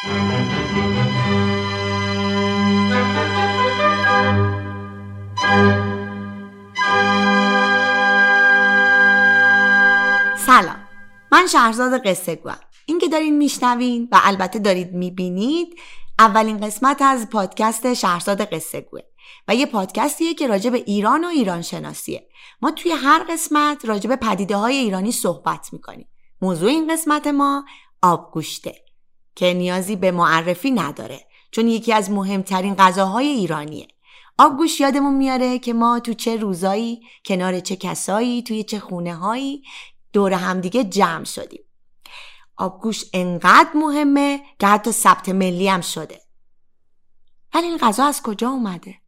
سلام. من شهرزاد قصه گویم این که دارین میشنوین و البته دارید می‌بینید اولین قسمت از پادکست شهرزاد قصه گوه. و یه پادکستیه که راجع به ایران و ایران شناسیه. ما توی هر قسمت راجع به پدیده های ایرانی صحبت می‌کنیم. موضوع این قسمت ما آبگوشته. که نیازی به معرفی نداره چون یکی از مهمترین غذاهای ایرانیه. آبگوش یادمون میاره که ما تو چه روزایی کنار چه کسایی توی چه خونه هایی دور همدیگه جمع شدیم. آبگوش انقدر مهمه که حتی ثبت ملی هم شده. ولی این غذا از کجا اومده؟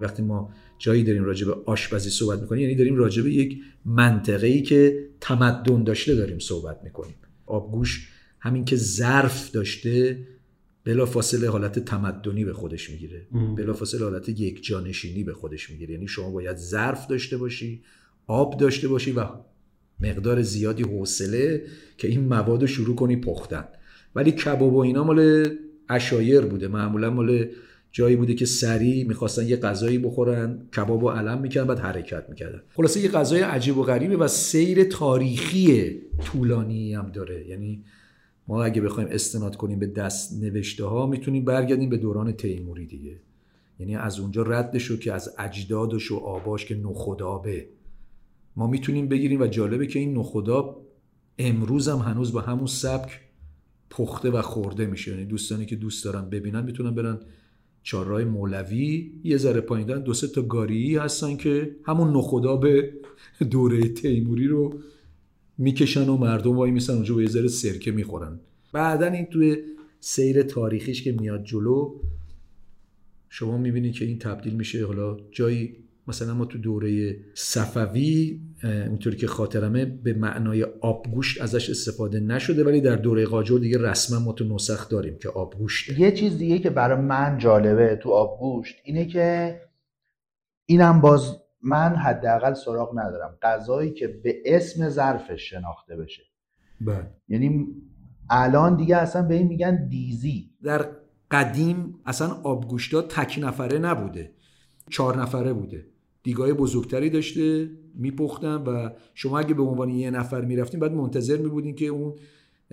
وقتی ما جایی داریم راجع به آشپزی صحبت می‌کنیم یعنی داریم راجع به یک منطقه ای که تمدن داشته داریم صحبت می‌کنیم. آبگوش همین که ظرف داشته بلا فاصله حالت تمدنی به خودش می‌گیره. بلا فاصله حالت یک جانشینی به خودش می‌گیره. یعنی شما باید ظرف داشته باشی آب داشته باشی و مقدار زیادی حوصله که این مواد رو شروع کنی پختن. ولی کباب و اینا مال اشایر بوده. معمولا مال جایی بوده که سریع می‌خواستن یه غذایی بخورن کباب و علم می‌کردن بعد حرکت می‌کردن. خلاصه یه غذای عجیب و غریبه و سیر تاریخی طولانی هم داره. یعنی ما اگه بخوایم استناد کنیم به دست نوشته ها می‌تونیم برگردیم به دوران تیموری دیگه. یعنی از اونجا رد شو که از اجدادش و آباش که نخدابه ما می‌تونیم بگیریم و جالبه که این نخداب امروز هم هنوز با همون سبک پخته و خورده میشه. یعنی دوستانی که دوست دارن ببینن می‌تونن برن چهارراه مولوی یه ذره پایین دو سه تا گاری هستن که همون نخداب دوره تیموری رو می‌کشن و مردم وای میسن اونجا با یه ذره سرکه می‌خورن. بعدا این توی سیر تاریخیش که میاد جلو شما می‌بینید که این تبدیل میشه حالا جایی مثلا ما تو دوره صفوی اونطوری که خاطرمه به معنای آبگوشت ازش استفاده نشده ولی در دوره قاجار دیگه رسما ما تو نسخ داریم که آبگوشت یه چیز دیگه که برای من جالبه تو آبگوشت اینه که اینم باز من حداقل سراغ ندارم. غذایی که به اسم ظرفش شناخته بشه. بله. یعنی الان دیگه اصلا به این میگن دیزی. در قدیم اصلا آبگوشتا تک نفره نبوده. چهار نفره بوده. دیگاه بزرگتری داشته میپختن و شما اگه به عنوان یه نفر می‌رفتین بعد منتظر میبودین که اون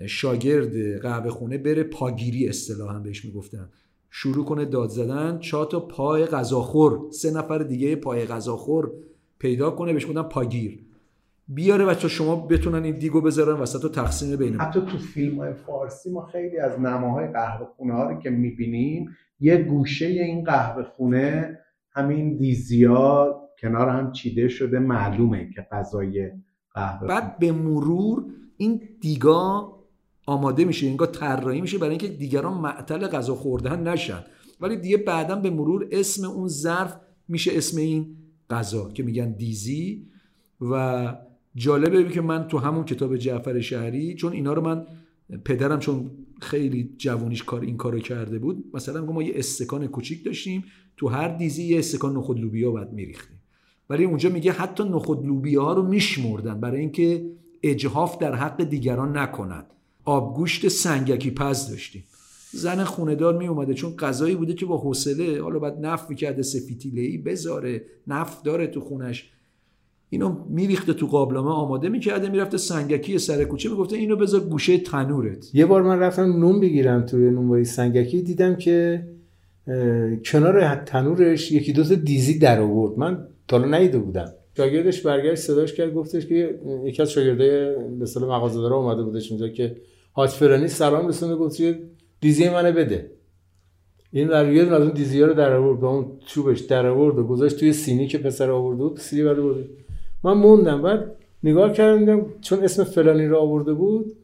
شاگرد قهوه خونه بره پاگیری اصطلاحا بهش می‌گفتن. شروع کنه داد زدن چهار تا پای غذاخور سه نفر دیگه پای غذاخور پیدا کنه بهش گفتن پاگیر. بیاره بچه شما بتونن این دیگو بذارن وسط و تقسیم بین حتی تو فیلم های فارسی ما خیلی از نماهای قهوه خونه ها رو که می‌بینیم یه گوشه این قهوه خونه همین دیزیا کنار هم چیده شده معلومه که غذای قهوه بعد به مرور این دیگا آماده میشه انگار طراحی میشه برای اینکه دیگران معطل غذا خوردن نشن. ولی دیگه بعدا به مرور اسم اون ظرف میشه اسم این غذا که میگن دیزی. و جالبه که من تو همون کتاب جعفر شهری چون اینا رو من پدرم چون خیلی جوونیش کار این کارو کرده بود مثلا ما یه استکان کوچیک داشتیم تو هر دیزی یه استکان نخود لوبیا بعد میریختیم. ولی اونجا میگه حتی نخود لوبیا رو میشمردن برای اینکه اجهاف در حق دیگران نکنند. آبگوشت سنگکی پز داشتیم. زن خوندار می اومده چون غذایی بوده که با حوصله حالا بعد نفت می‌کرده سفیتیله ای بذاره نفت داره تو خونش. اینو میریخته تو قابلمه آماده می‌کرده می‌رفته سنگکی سر کوچه می‌گفته اینو بذار گوشه تنورت. یه بار من رفتم نون بگیرم توی نونوایی سنگکی دیدم که کنار تنورش یکی دو تا دیزی در آورد. من تا ندیده بودم. شاگردش برگشت صداش کرد گفتش که یکی از شاگردای به اصطلاح مغازه‌دارا اومده بودش اونجا که حاج فرانی سلام رسونه گفت یه دیزی منو بده. این در یه از اون دیزی رو در آورد با اون چوبش در آورد و گذاشت توی سینی که پسر آورده بود سینی برده بود من موندم بعد نگاه کردم چون اسم فلانی رو آورده بود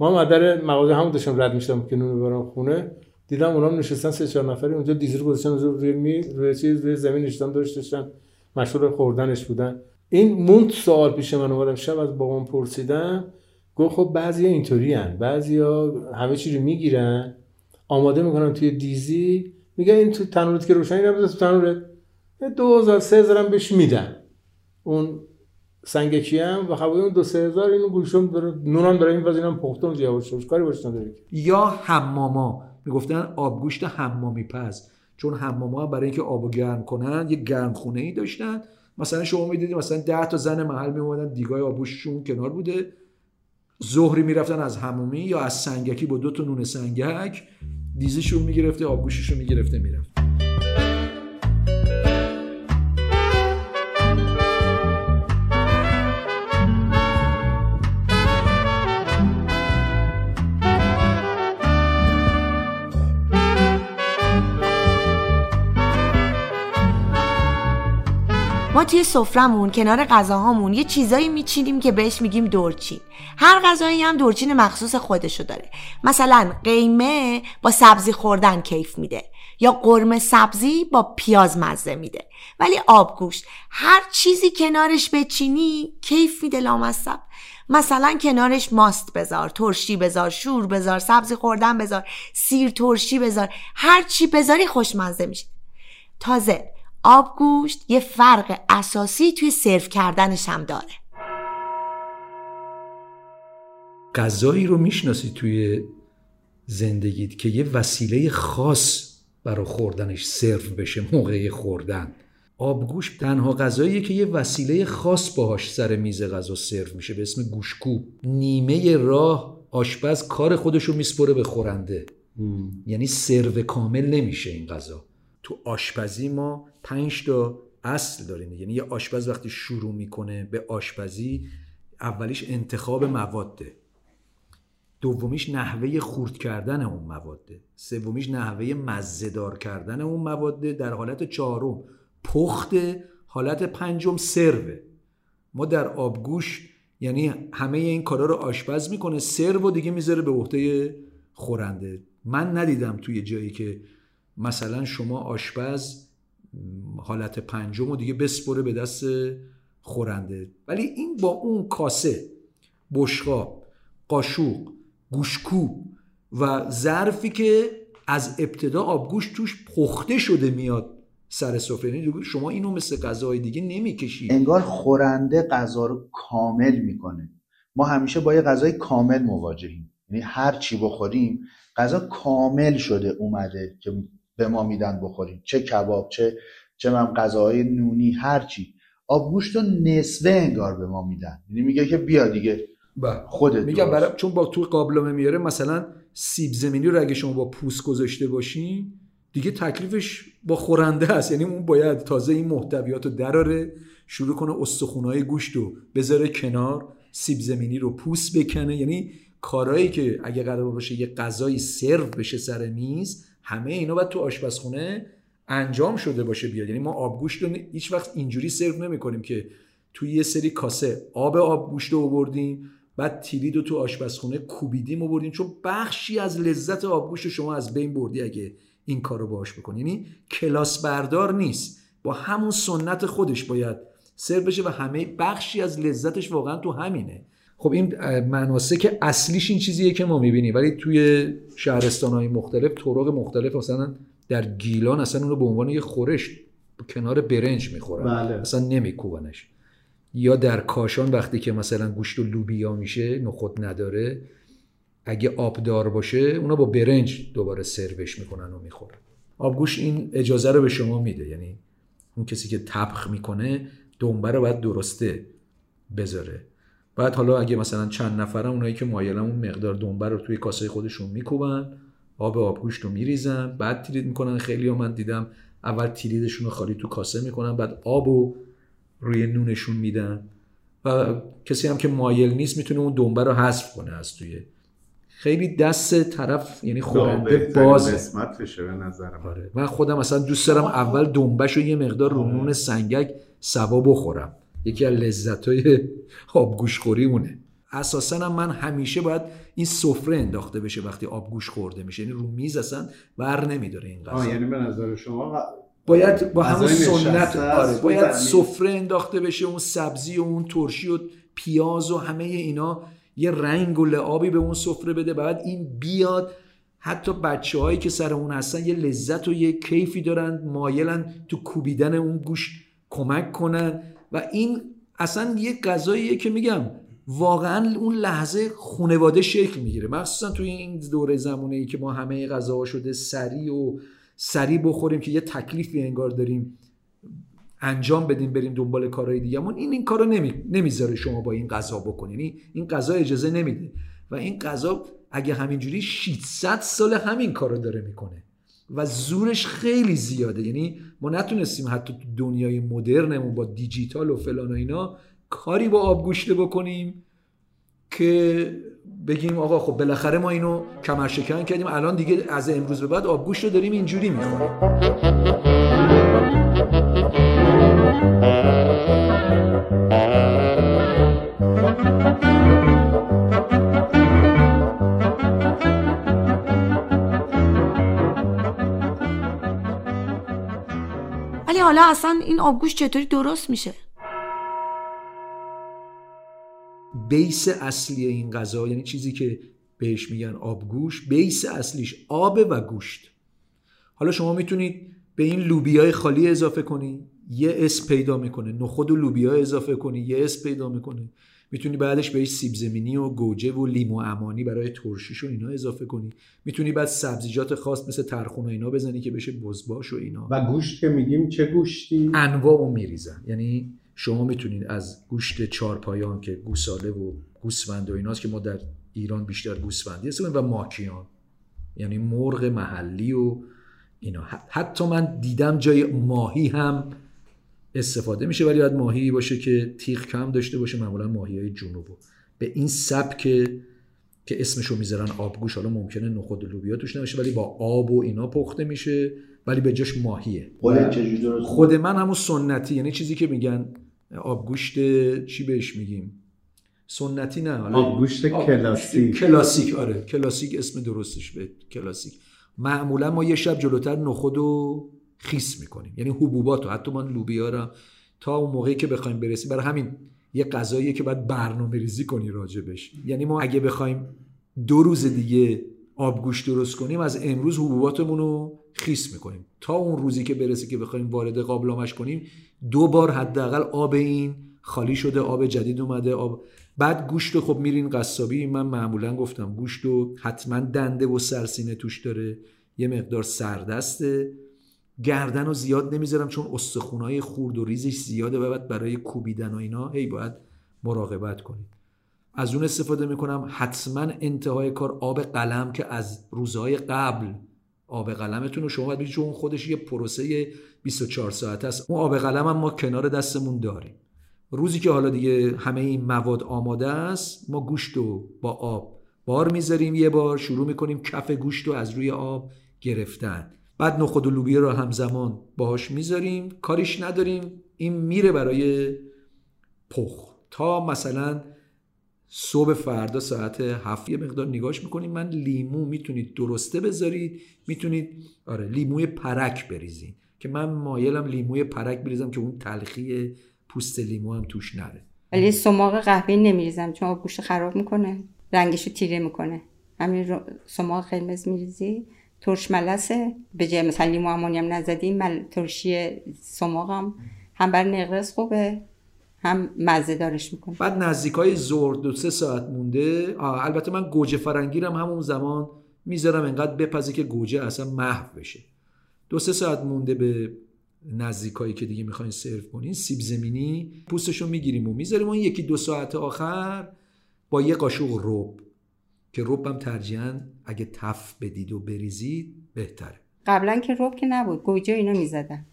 ما مادر مغازه همون داشتم رد می‌شدم که نون ببرم خونه. دیدم اونام نشستن سه چهار نفری اونجا دیزی رو گذاشتن روی می روی چیز روی زمین نشستن داشتن. مشغول خوردنش بودن. این موند سوال پیش من اومدم شب از بابام پرسیدم. گفت خب بعضی اینطوری هن. بعضی ها همه چی رو می‌گیرن. آماده می‌کنن توی دیزی. میگن این تو تنورت که روشنی رو تو تنورت. دو هزار سه بهش میدن. اون سنگکی هم؟ و هوای اون دو سه هزار اینو گوشم داره نونم داره این اینم پختم یواش یواش کاری باش نداره یا حماما می‌گفتن آبگوشت حمامی پز. چون حماما برای اینکه آبو گرم کنن یه گرم خونه ای داشتن. مثلا شما می‌دیدید مثلا 10 تا زن محل میومدن دیگای آبگوشتشون کنار بوده. ظهری می‌رفتن از حمومی یا از سنگکی با دو تا نون سنگک دیزشون می‌گرفته آبگوششون می‌گرفته می‌رفت. توی سفرمون کنار غذاهامون یه چیزایی میچینیم که بهش میگیم دورچین. هر غذایی هم دورچین مخصوص خودشو داره. مثلا قیمه با سبزی خوردن کیف میده یا قرمه سبزی با پیاز مزه میده. ولی آبگوشت هر چیزی کنارش بچینی کیف میده لامصب. مثلا کنارش ماست بذار ترشی بذار شور بذار سبزی خوردن بذار سیر ترشی بذار هر چی بذاری خوشمزه میشه. تازه آبگوشت یه فرق اساسی توی سرو کردنش هم داره. غذایی رو می‌شناسی توی زندگیت که یه وسیله خاص برای خوردنش سرو بشه موقع خوردن. آبگوشت تنها غذاییه که یه وسیله خاص باهاش سر میز غذا سرو میشه به اسم گوشکو نیمه راه آشپز کار خودشو میسپره به خورنده. یعنی سرو کامل نمیشه این غذا. تو آشپزی ما پنج تا اصل داریم یعنی یه آشپز وقتی شروع می‌کنه به آشپزی اولیش انتخاب مواده دومیش نحوه خورد کردن اون مواده سومیش نحوه مزهدار کردن اون مواده در حالت چهارم پخت حالت پنجم سروه. ما در آبگوش یعنی همه این کارا رو آشپز می‌کنه سرو و دیگه می‌ذاره به عهده خورنده. من ندیدم توی جایی که مثلا شما آشپز حالت پنجم و دیگه بسپره به دست خورنده. ولی این با اون کاسه بشقاب قاشوق گوشکو و ظرفی که از ابتدا آبگوش توش پخته شده میاد سر سفره یعنی شما اینو مثل غذای دیگه نمی‌کشید. انگار خورنده غذا رو کامل می‌کنه. ما همیشه با یه غذای کامل مواجهیم. یعنی هر چی بخوریم غذا کامل شده اومده که به ما میدن بخوریم. چه کباب چه چه من غذاهای نونی هر چی. آبگوشت رو نصفه انگار به ما میدن. یعنی میگه که بیا دیگه. بله. خودت میگم برای چون با تو قابلمه میاره مثلا سیب زمینی رو اگه شما با پوست گذاشته باشین دیگه تکلیفش با خورنده هست یعنی اون باید تازه این محتویات رو دراره شروع کنه استخونهای گوشت رو بذاره کنار سیب زمینی رو پوست بکنه. یعنی کارهایی که اگه قرار باشه یه غذایی سرو بشه سر میز همه اینا باید تو آشپزخونه انجام شده باشه بیاد. یعنی ما آبگوشت رو هیچ وقت اینجوری سرو نمی‌کنیم که توی یه سری کاسه آب آبگوشت رو آوردیم بعد تیلید رو تو آشپزخونه کوبیدیم آوردیم. چون بخشی از لذت آبگوشت شما از بین بردی اگه این کارو باهاش بکنی. یعنی کلاس بردار نیست. با همون سنت خودش باید سرو بشه و همه بخشی از لذتش واقعا تو همینه. خب این مناسک اصلیش این چیزیه که ما می‌بینیم. ولی توی شهرستان های مختلف طرق مختلف مثلا در گیلان اصلا اونو به عنوان یه خورش کنار برنج می‌خورن. بله. اصلا نمیکوبنش. یا در کاشان وقتی که مثلا گوشت و لوبیا میشه نخود نداره اگه آبدار باشه اونا با برنج دوباره سروش می‌کنن و می‌خورن. آبگوش این اجازه رو به شما میده. یعنی اون کسی که تبخ می‌کنه دنبه رو باید درسته بذاره. بعد حالا اگه مثلا چند نفرم اونایی که مایلن اون مقدار دنبه رو توی کاسه خودشون میکوبن آب آبگوشت رو میریزن بعد تیلید می‌کنن. خیلی ها من دیدم اول تیلیدشون رو خالی تو کاسه می‌کنن بعد آب رو روی نونشون میدن. و کسی هم که مایل نیست می‌تونه اون دنبه رو حذف کنه از توی. خیلی دست طرف یعنی خورنده بازه. به نظرم. آره. من خودم اصلا دوست دارم اول دنبش رو یه مقدار رو نون سنگک سوا بخورم. یکی از لذت های آبگوش خوری مونه اساسا هم من همیشه باید این سفره انداخته بشه وقتی آبگوش خورده میشه. یعنی رو میز اصلا ور نمیداره این غذا. یعنی به نظر شما باید با همون سنت آره باید. سفره انداخته بشه اون سبزی و اون ترشی و پیاز و همه اینا یه رنگ و لعابی به اون سفره بده. بعد این بیاد حتی بچه هایی که سر اون هستن یه لذت و یه کیفی دارن مایلن تو کوبیدن اون گوشت کمک کنن. و این اصلا یه غذاییه که میگم واقعا اون لحظه خونواده شکل می‌گیره. مخصوصا توی این دوره زمانه ای که ما همه غذاها شده سری و سری بخوریم که یه تکلیفی انگار داریم انجام بدیم بریم دنبال کارهای دیگهمون این این کارو نمی... نمی‌ذاره شما با این غذا بکنین. این غذا اجازه نمیده. و این غذا اگه همینجوری 600 سال همین کارو داره می‌کنه. و زورش خیلی زیاده. یعنی ما نتونستیم حتی تو دنیای مدرنمون با دیجیتال و فلان و اینا کاری با آبگوشته بکنیم که بگیم آقا خب بالاخره ما اینو کمرشکن کردیم. الان دیگه از امروز به بعد آبگوشت رو داریم اینجوری می‌خوریم. حالا اصلا این آبگوش چطوری درست میشه؟ base اصلی این غذا یعنی چیزی که بهش میگن آبگوش base اصلیش آب و گوشت. حالا شما می‌تونید به این لوبیای خالی اضافه کنی یه اسم پیدا می‌کنه نخود و لوبیا اضافه کنی یه اسم پیدا می‌کنه. می‌تونی بعدش بهش سیب زمینی و گوجه و لیمو عمانی برای ترشیش و اینا اضافه کنی. می‌تونی بعد سبزیجات خاص مثل ترخون و اینا بزنی که بشه بزباش و اینا. و گوشت که میگیم چه گوشتی؟ انواع رو میریزن. یعنی شما می‌تونید از گوشت چارپایان که گوساله و گوسفند و ایناست که ما در ایران بیشتر گوسفندی استفاده و ماکیان. یعنی مرغ محلی و اینا. حتی من دیدم جای ماهی هم استفاده میشه ولی باید ماهی باشه که تیغ کم داشته باشه معمولا ماهی های جنوبو. به این سبک که اسمشو می‌ذارن آبگوش حالا ممکنه نخود و لوبیا توش نمیشه ولی با آب و اینا پخته میشه ولی به جاش ماهیه. خود من همون سنتی یعنی چیزی که میگن آبگوشت چی بهش میگیم؟ سنتی نه حالا آبگوشت کلاسیک. کلاسیک آره. کلاسیک اسم درستش به کلاسیک. معمولا ما یه شب جلوتر نخود و خیس می‌کنیم. یعنی حبوبات و حتی من لوبیا را تا اون موقعی که بخوایم برسیم برای همین یه غذاییه که باید برنامه ریزی کنی راجبش یعنی ما اگه بخوایم دو روز دیگه آبگوشت درست کنیم از امروز حبوباتمون رو خیس می‌کنیم. تا اون روزی که برسه که بخوایم وارد قابلامش کنیم دو بار حداقل آب این خالی شده آب جدید اومده آب بعد گوشت رو خب میرین قصابی. من معمولا گفتم گوشت رو حتما دنده و سرسینه توش داره یه مقدار سردسته. گردن رو زیاد نمی‌ذارم چون استخونای خورد و ریزش زیاده و بعد برای کوبیدن و اینا هی باید مراقبت کنید. از اون استفاده می‌کنم حتما انتهای کار آب قلم که از روزهای قبل آب قلمتون رو شما باید چون خودش یه پروسه 24 ساعت است. اون آب قلم هم ما کنار دستمون داریم. روزی که حالا دیگه همه این مواد آماده است ما گوشت رو با آب بار می‌ذاریم یه بار شروع می‌کنیم کف گوشت رو از روی آب گرفتن. بعد نخود و لوبیا رو همزمان باهاش می‌ذاریم. کاریش نداریم. این میره برای پخ تا مثلا صبح فردا ساعت هفت یه مقدار نگاش می‌کنیم. من لیمو می‌تونید درسته بذارید. می‌تونید آره لیموی پرک بریزین. که من مایلم لیموی پرک بریزم که اون تلخی پوست لیمو هم توش نره. ولی سماق قهوه نمیریزم چون گوشت خراب می‌کنه. رنگشو تیره می‌کنه. همین سماق قرمز میریزی. ترش ملسه به جای مثلا لیمو امونی هم نزدیم مل... ترشی سماق هم بر نقرس خوبه هم مزه دارش می‌کنه. بعد نزدیک های زور دو سه ساعت مونده. البته من گوجه فرنگیرم همون زمان می‌ذارم انقدر بپزه که گوجه اصلا محو بشه. دو سه ساعت مونده به نزدیکایی که دیگه می‌خواین سرو کنین. سیب زمینی پوستشو می‌گیریم و می‌ذاریم. اون یکی دو ساعت آخر با یه قاشق رب. که رب هم ترجیحاً اگه تف بدید و بریزید بهتره. قبلا که رب که نبود گوجه اینا می‌زدن.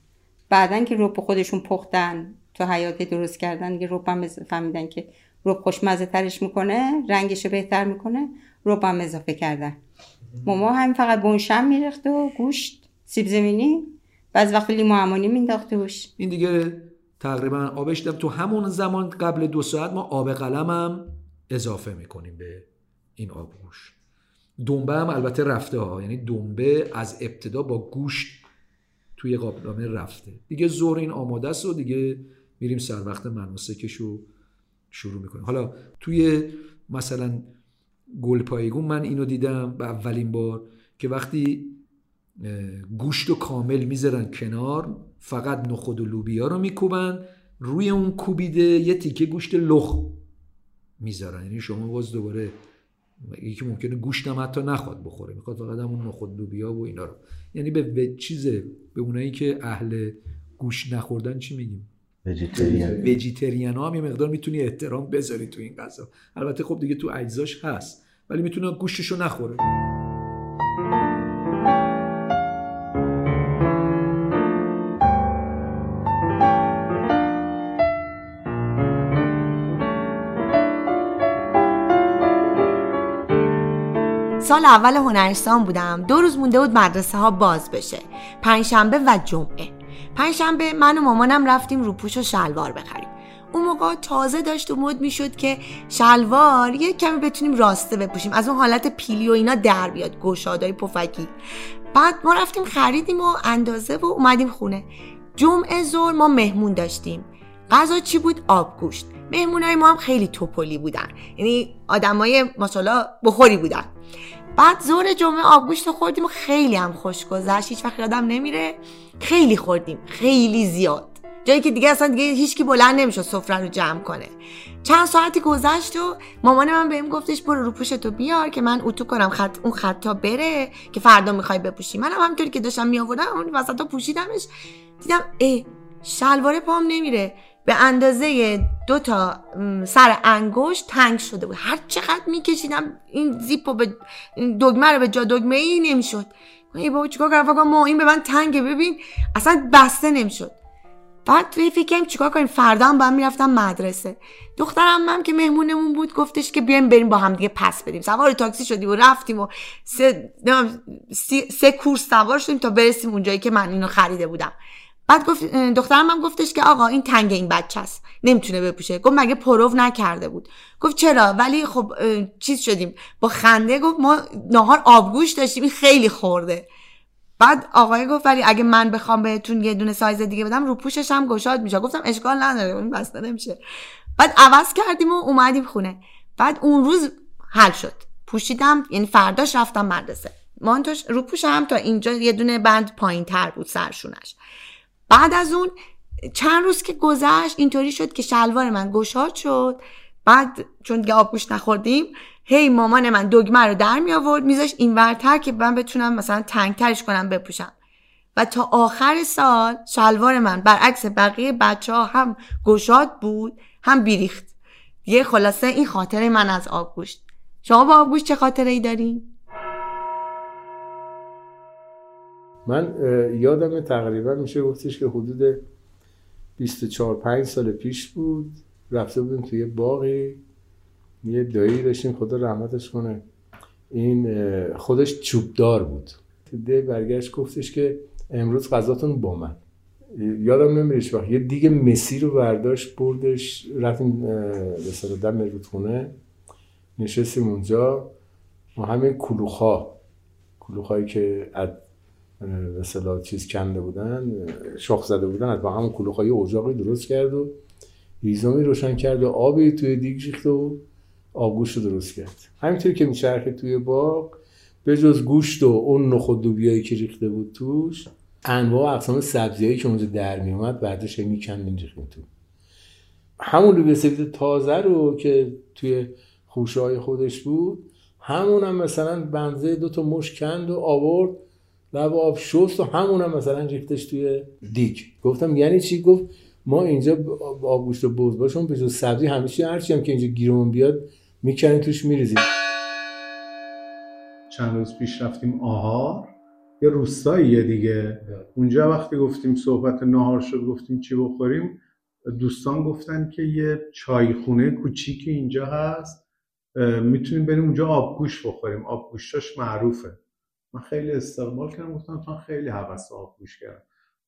بعدا که رب خودشون پختن تو حیات درست کردن رب هم فهمیدن که رب خوشمزه ترش می‌کنه رنگش رو بهتر می‌کنه رب هم اضافه کردن. ماما هم فقط بونشم میرخت و گوشت سیب زمینی بعض وقت لیمو امانی مینداخت توش. این دیگه تقریبا آبش دم. تو همون زمان قبل دو ساعت ما آب قلم هم اضافه می‌کنیم به این آبگوش دنبه هم البته رفته ها. یعنی دنبه از ابتدا با گوشت توی قابلمه رفته. دیگه زور این آماده است و دیگه میریم سر وقت مناسکش رو شروع می‌کنیم. حالا توی مثلا گلپایگون من اینو دیدم به اولین بار که وقتی گوشت و کامل می‌ذارن کنار فقط نخود و لوبیا رو میکوبن روی اون کوبیده یه تیکه گوشت لخ می‌ذارن. یعنی شما باز دوباره یکی ممکنه گوشت هم حتی نخواد بخوره. می‌خواد فقط همون نخود لوبیا و اینا رو. یعنی به, به چیز به اونایی که اهل گوشت نخوردن چی میگیم؟ وجیتریان ها هم یه مقدار می‌تونی احترام بذاری تو این غذا. البته خب دیگه تو اجزاش هست ولی می‌تونه گوشتشو نخوره. سال اول هنرستان بودم. دو روز مونده بود مدرسه ها باز بشه. پنجشنبه و جمعه. پنجشنبه من و مامانم رفتیم روپوش و شلوار بخریم. اون موقع تازه داشت و مد می‌شد که شلوار یه کمی بتونیم راسته بپوشیم. از اون حالت پیلی و اینا در بیاد. گشادای پفکی. بعد ما رفتیم خریدیم و اندازه و اومدیم خونه. جمعه زور ما مهمون داشتیم. غذا چی بود؟ آبگوشت مهمونای ما هم خیلی توپلی بودن. یعنی آدمای ماشاءالله بخوری بودن. بعد زور جمعه آبگوشت خوردیم خیلی هم خوش گذشت. هیچ وقت یادم نمیره. خیلی خوردیم. خیلی زیاد. جایی که دیگه اصلا دیگه هیچکی بلند نمیشه سفره رو جمع کنه. چند ساعتی گذشت و مامان من بهم گفتش برو رو پوشتو بیار که من اتو کنم خط اون خطا بره که فردا می‌خوای بپوشی. منم همینطوری که داشتم میآوردم اون وسطا پوشیدمش. دیدم ای شلوار پام نمیره. به اندازه دو تا سر انگشت تنگ شده بود. هر چقدر میکشیدم این زیپو به دگمه رو به جا دگمه ای نمی‌شد. ای بابا چیکار کردم ما این به من تنگه. ببین اصلا بسته نمی‌شد. بعد توی فکرم چیکار کنیم؟ فردا هم با هم می‌رفتم مدرسه. دخترم هم که مهمونمون بود گفتش که بیایم بریم با هم دیگه پس بدیم. سوار تاکسی شدیم و رفتیم و سه, سه کورس سوار شدیم تا برسیم اونجایی که من اینو خریده بودم. بعد گفت دخترم هم گفتش که آقا این تنگ این بچه است. نمی‌تونه بپوشه. گفت مگه پرو نکرده بود. گفت چرا؟ ولی خب چیز شدیم. با خنده گفت ما نهار آبگوش داشتیم. این خیلی خورده. بعد آقای گفت ولی اگه من بخوام بهتون یه دونه سایز دیگه بدم روپوشش هم گشاد میشه. گفتم اشکال نداره. این بسته نمیشه. بعد عوض کردیم و اومدیم خونه. بعد اون روز حل شد. پوشیدم یعنی فرداش رفتم مدرسه. مانتوش رو پوشم تا اینجا یه دونه بند پایین تر بود سرشونش. بعد از اون چند روز که گذشت اینطوری شد که شلوار من گشاد شد. بعد چون دیگه آبگوش نخوردیم هی مامان من دگمه رو در می آورد میذاش این ورتر که من بتونم مثلا تنگترش کنم بپوشم. و تا آخر سال شلوار من برعکس بقیه بچه ها هم گشاد بود هم بیریخت. یه خلاصه این خاطره من از آبگوشت شما با آبگوشت چه خاطره ای دارین؟ من یادم تقریبا میشه گفتش که حدود 24 5 سال پیش بود رفته بودیم توی باقی یه دایی داشتیم خدا رحمتش کنه. این خودش چوبدار بود. ده برگشت گفتش که امروز غذاتون با من. یادم نمیرش وقت. یه دیگه مسی رو برداشت بردش رفتیم به دم رودخونه. نشستیم اونجا. ما همین کلوخا کلوخایی که مثلا چیز کنده بودن شاخ زده بودن از با همون کلوخای اجاقی درست کرد و هیزمی روشن کرد و آبی توی دیگ ریخت و آبگوشت رو درست کرد. همینطوری که میچرخه توی باغ به جز گوشت و اون نخود لوبیایی که ریخته بود توش انواع اقسام سبزیایی که اونجا در میومد بعدش میکندیم ریختیم تو. همون لوبیا سفید تازه رو که توی خوشه های خودش بود همون هم مثلا بنزه دو تا مش کند و آورد لب آب شست و همون هم مثلا ریختش توی دیگ. گفتم یعنی چی؟ گفت ما اینجا آبگوشت و بوز باشون به سبزی همیشه هرچی هم که اینجا گیرمون بیاد می‌کنیم توش میریزیم. چند روز پیش رفتیم آهار؟ یه روستاییه دیگه. اونجا وقتی گفتیم صحبت نهار شد گفتیم چی بخوریم دوستان گفتن که یه چایخونه کوچیکی اینجا هست می‌تونیم بریم اونجا آبگوش بخوریم. آبگوشتاش معروفه. من خیلی استقبال کردم گفتم تا خیلی حوض آبگوش کردم.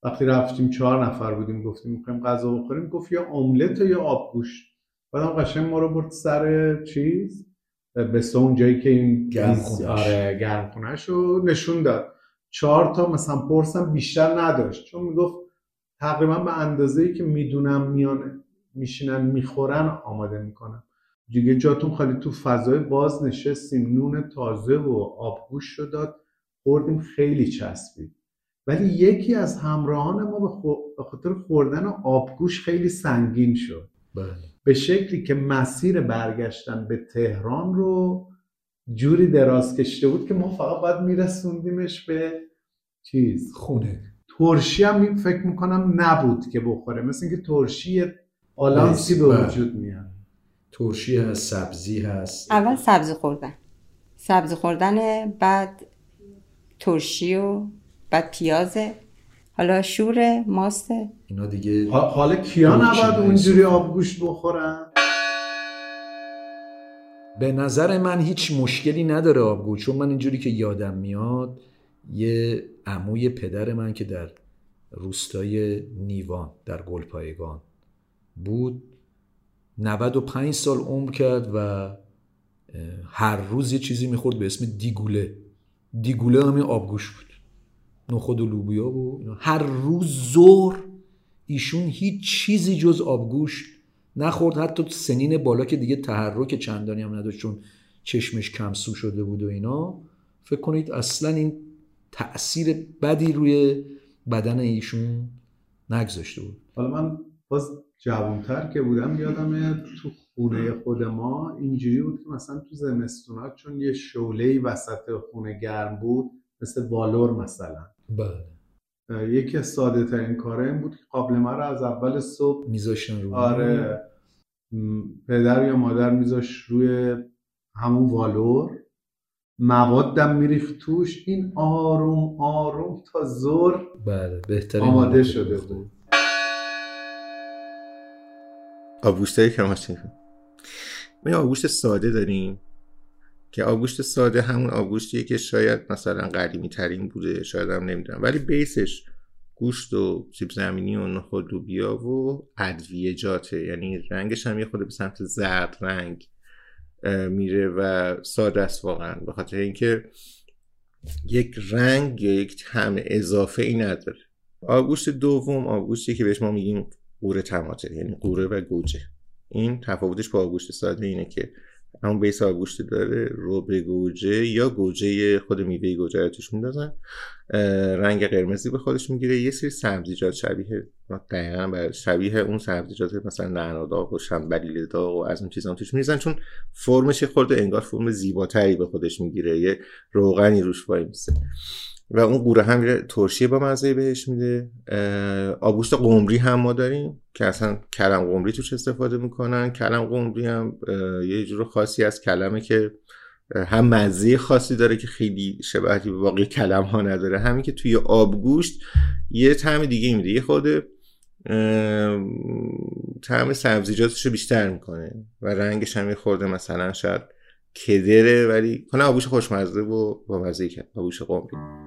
وقتی رفتیم چهار نفر بودیم گفتیم می‌خوایم غذا بخوریم گفت یا املت یا آبگوش بعدم قشنگ ما رو برد سر چیز به اون جایی که این آره گرمخونهش رو نشون داد. چهار تا مثلا پرسم بیشتر نداشت چون می‌گفت تقریبا به اندازه ای که می‌دونم میان میشینن می‌خورن آماده می‌کنن دیگه جاتون خالی تو فضای باز نشستیم نون تازه و آبگوش رو داد. خوردیم خیلی چسبید. ولی یکی از همراهان ما به خاطر خوردن آبگوش خیلی سنگین شد. بله. به شکلی که مسیر برگشتن به تهران رو جوری دراز کشته بود که ما فقط باید میرسوندیمش به چیز؟ خونه. ترشی هم فکر می‌کنم نبود که بخوره. مثل اینکه ترشی آلانسی به بله. وجود میاد. ترشی هست سبزی هست. اول سبزی خوردن. سبزی خوردن بعد ترشی و بعد پیازه حالا شور ماسته اینا دیگه حا- حالا کیا نباید. اونجوری آبگوشت بخورن؟ به نظر من هیچ مشکلی نداره آبگو چون من اینجوری که یادم میاد یه عموی پدر من که در روستای نیوان در گلپایگان بود 95 سال عمر کرد و هر روز یه چیزی می‌خورد به اسم دیگوله. دیگوله همین آبگوش بود. نخود و لوبیا و اینا. هر روز ظهر ایشون هیچ چیزی جز آبگوش نخورد. حتی سنین بالا که دیگه تحرک چندانی هم نداشت چون چشمش کم سو شده بود و اینا. فکر کنید اصلا این تاثیر بدی روی بدن ایشون نگذاشته بود. حالا من باز جوانتر که بودم یادم تو خونه خود ما اینجوری بود که مثلا تو زمستونا چون یه شعله وسط خونه گرم بود مثل والور مثلا. بله. یکی از ساده ترین کاره این بود که قابلمه رو از اول صبح میذاشتن رو آره پدر یا مادر میذاش روی همون والور موادم میریخت توش. این آروم آروم تا زور بله بهترین آماده شده بود. بود آبگوشتای کرماشین ما یه آبگوشت ساده داریم که آبگوشت ساده همون آبگوشتیه که شاید مثلا قدیمی ترین بوده شاید هم نمی‌دونم. ولی بیسش گوشت و سیب زمینی و نخود لوبیا و ادویجاته یعنی رنگش هم یه خود به سمت زرد رنگ میره و ساده است واقعا. به خاطر اینکه یک رنگ یک طعم اضافه ای نداره. آبگوشت دوم آبگوشتی که بهش ما میگیم قوره تماته یعنی قوره و گوجه. این تفاوتش با آبگوشت ساده اینه که همون بیس آبگوشت داره روبه گوجه یا گوجه خود میوه گوجه رو توش میندازن. اه، رنگ قرمزی به خودش می‌گیره. یه سری سبزیجات شبیه دقیقا شبیه اون سبزیجات مثلا نعناداغ و شنبلیل داغ و از اون چیزا توش میریزن چون فرمش خورده انگار فرم زیباتری به خودش می‌گیره. یه روغنی روش وای میسه. و اون قوره هم میره ترشی با مزه بهش میده. اه، آبگوشت قمری هم ما داریم که اصلا کلم قمری توش استفاده می‌کنن. کلم قمری هم یه جور خاصی از کلمه که هم مزه خاصی داره که خیلی شباهتی به باقی کلم ها نداره. همین که توی آبگوشت یه طعم دیگه میده. یه خود طعم سبزیجاتش رو بیشتر می‌کنه و رنگش هم یه خورده مثلا شاید کدره ولی کنه آبگوش خوشمزه و با مزه کرد آبگوش قمری.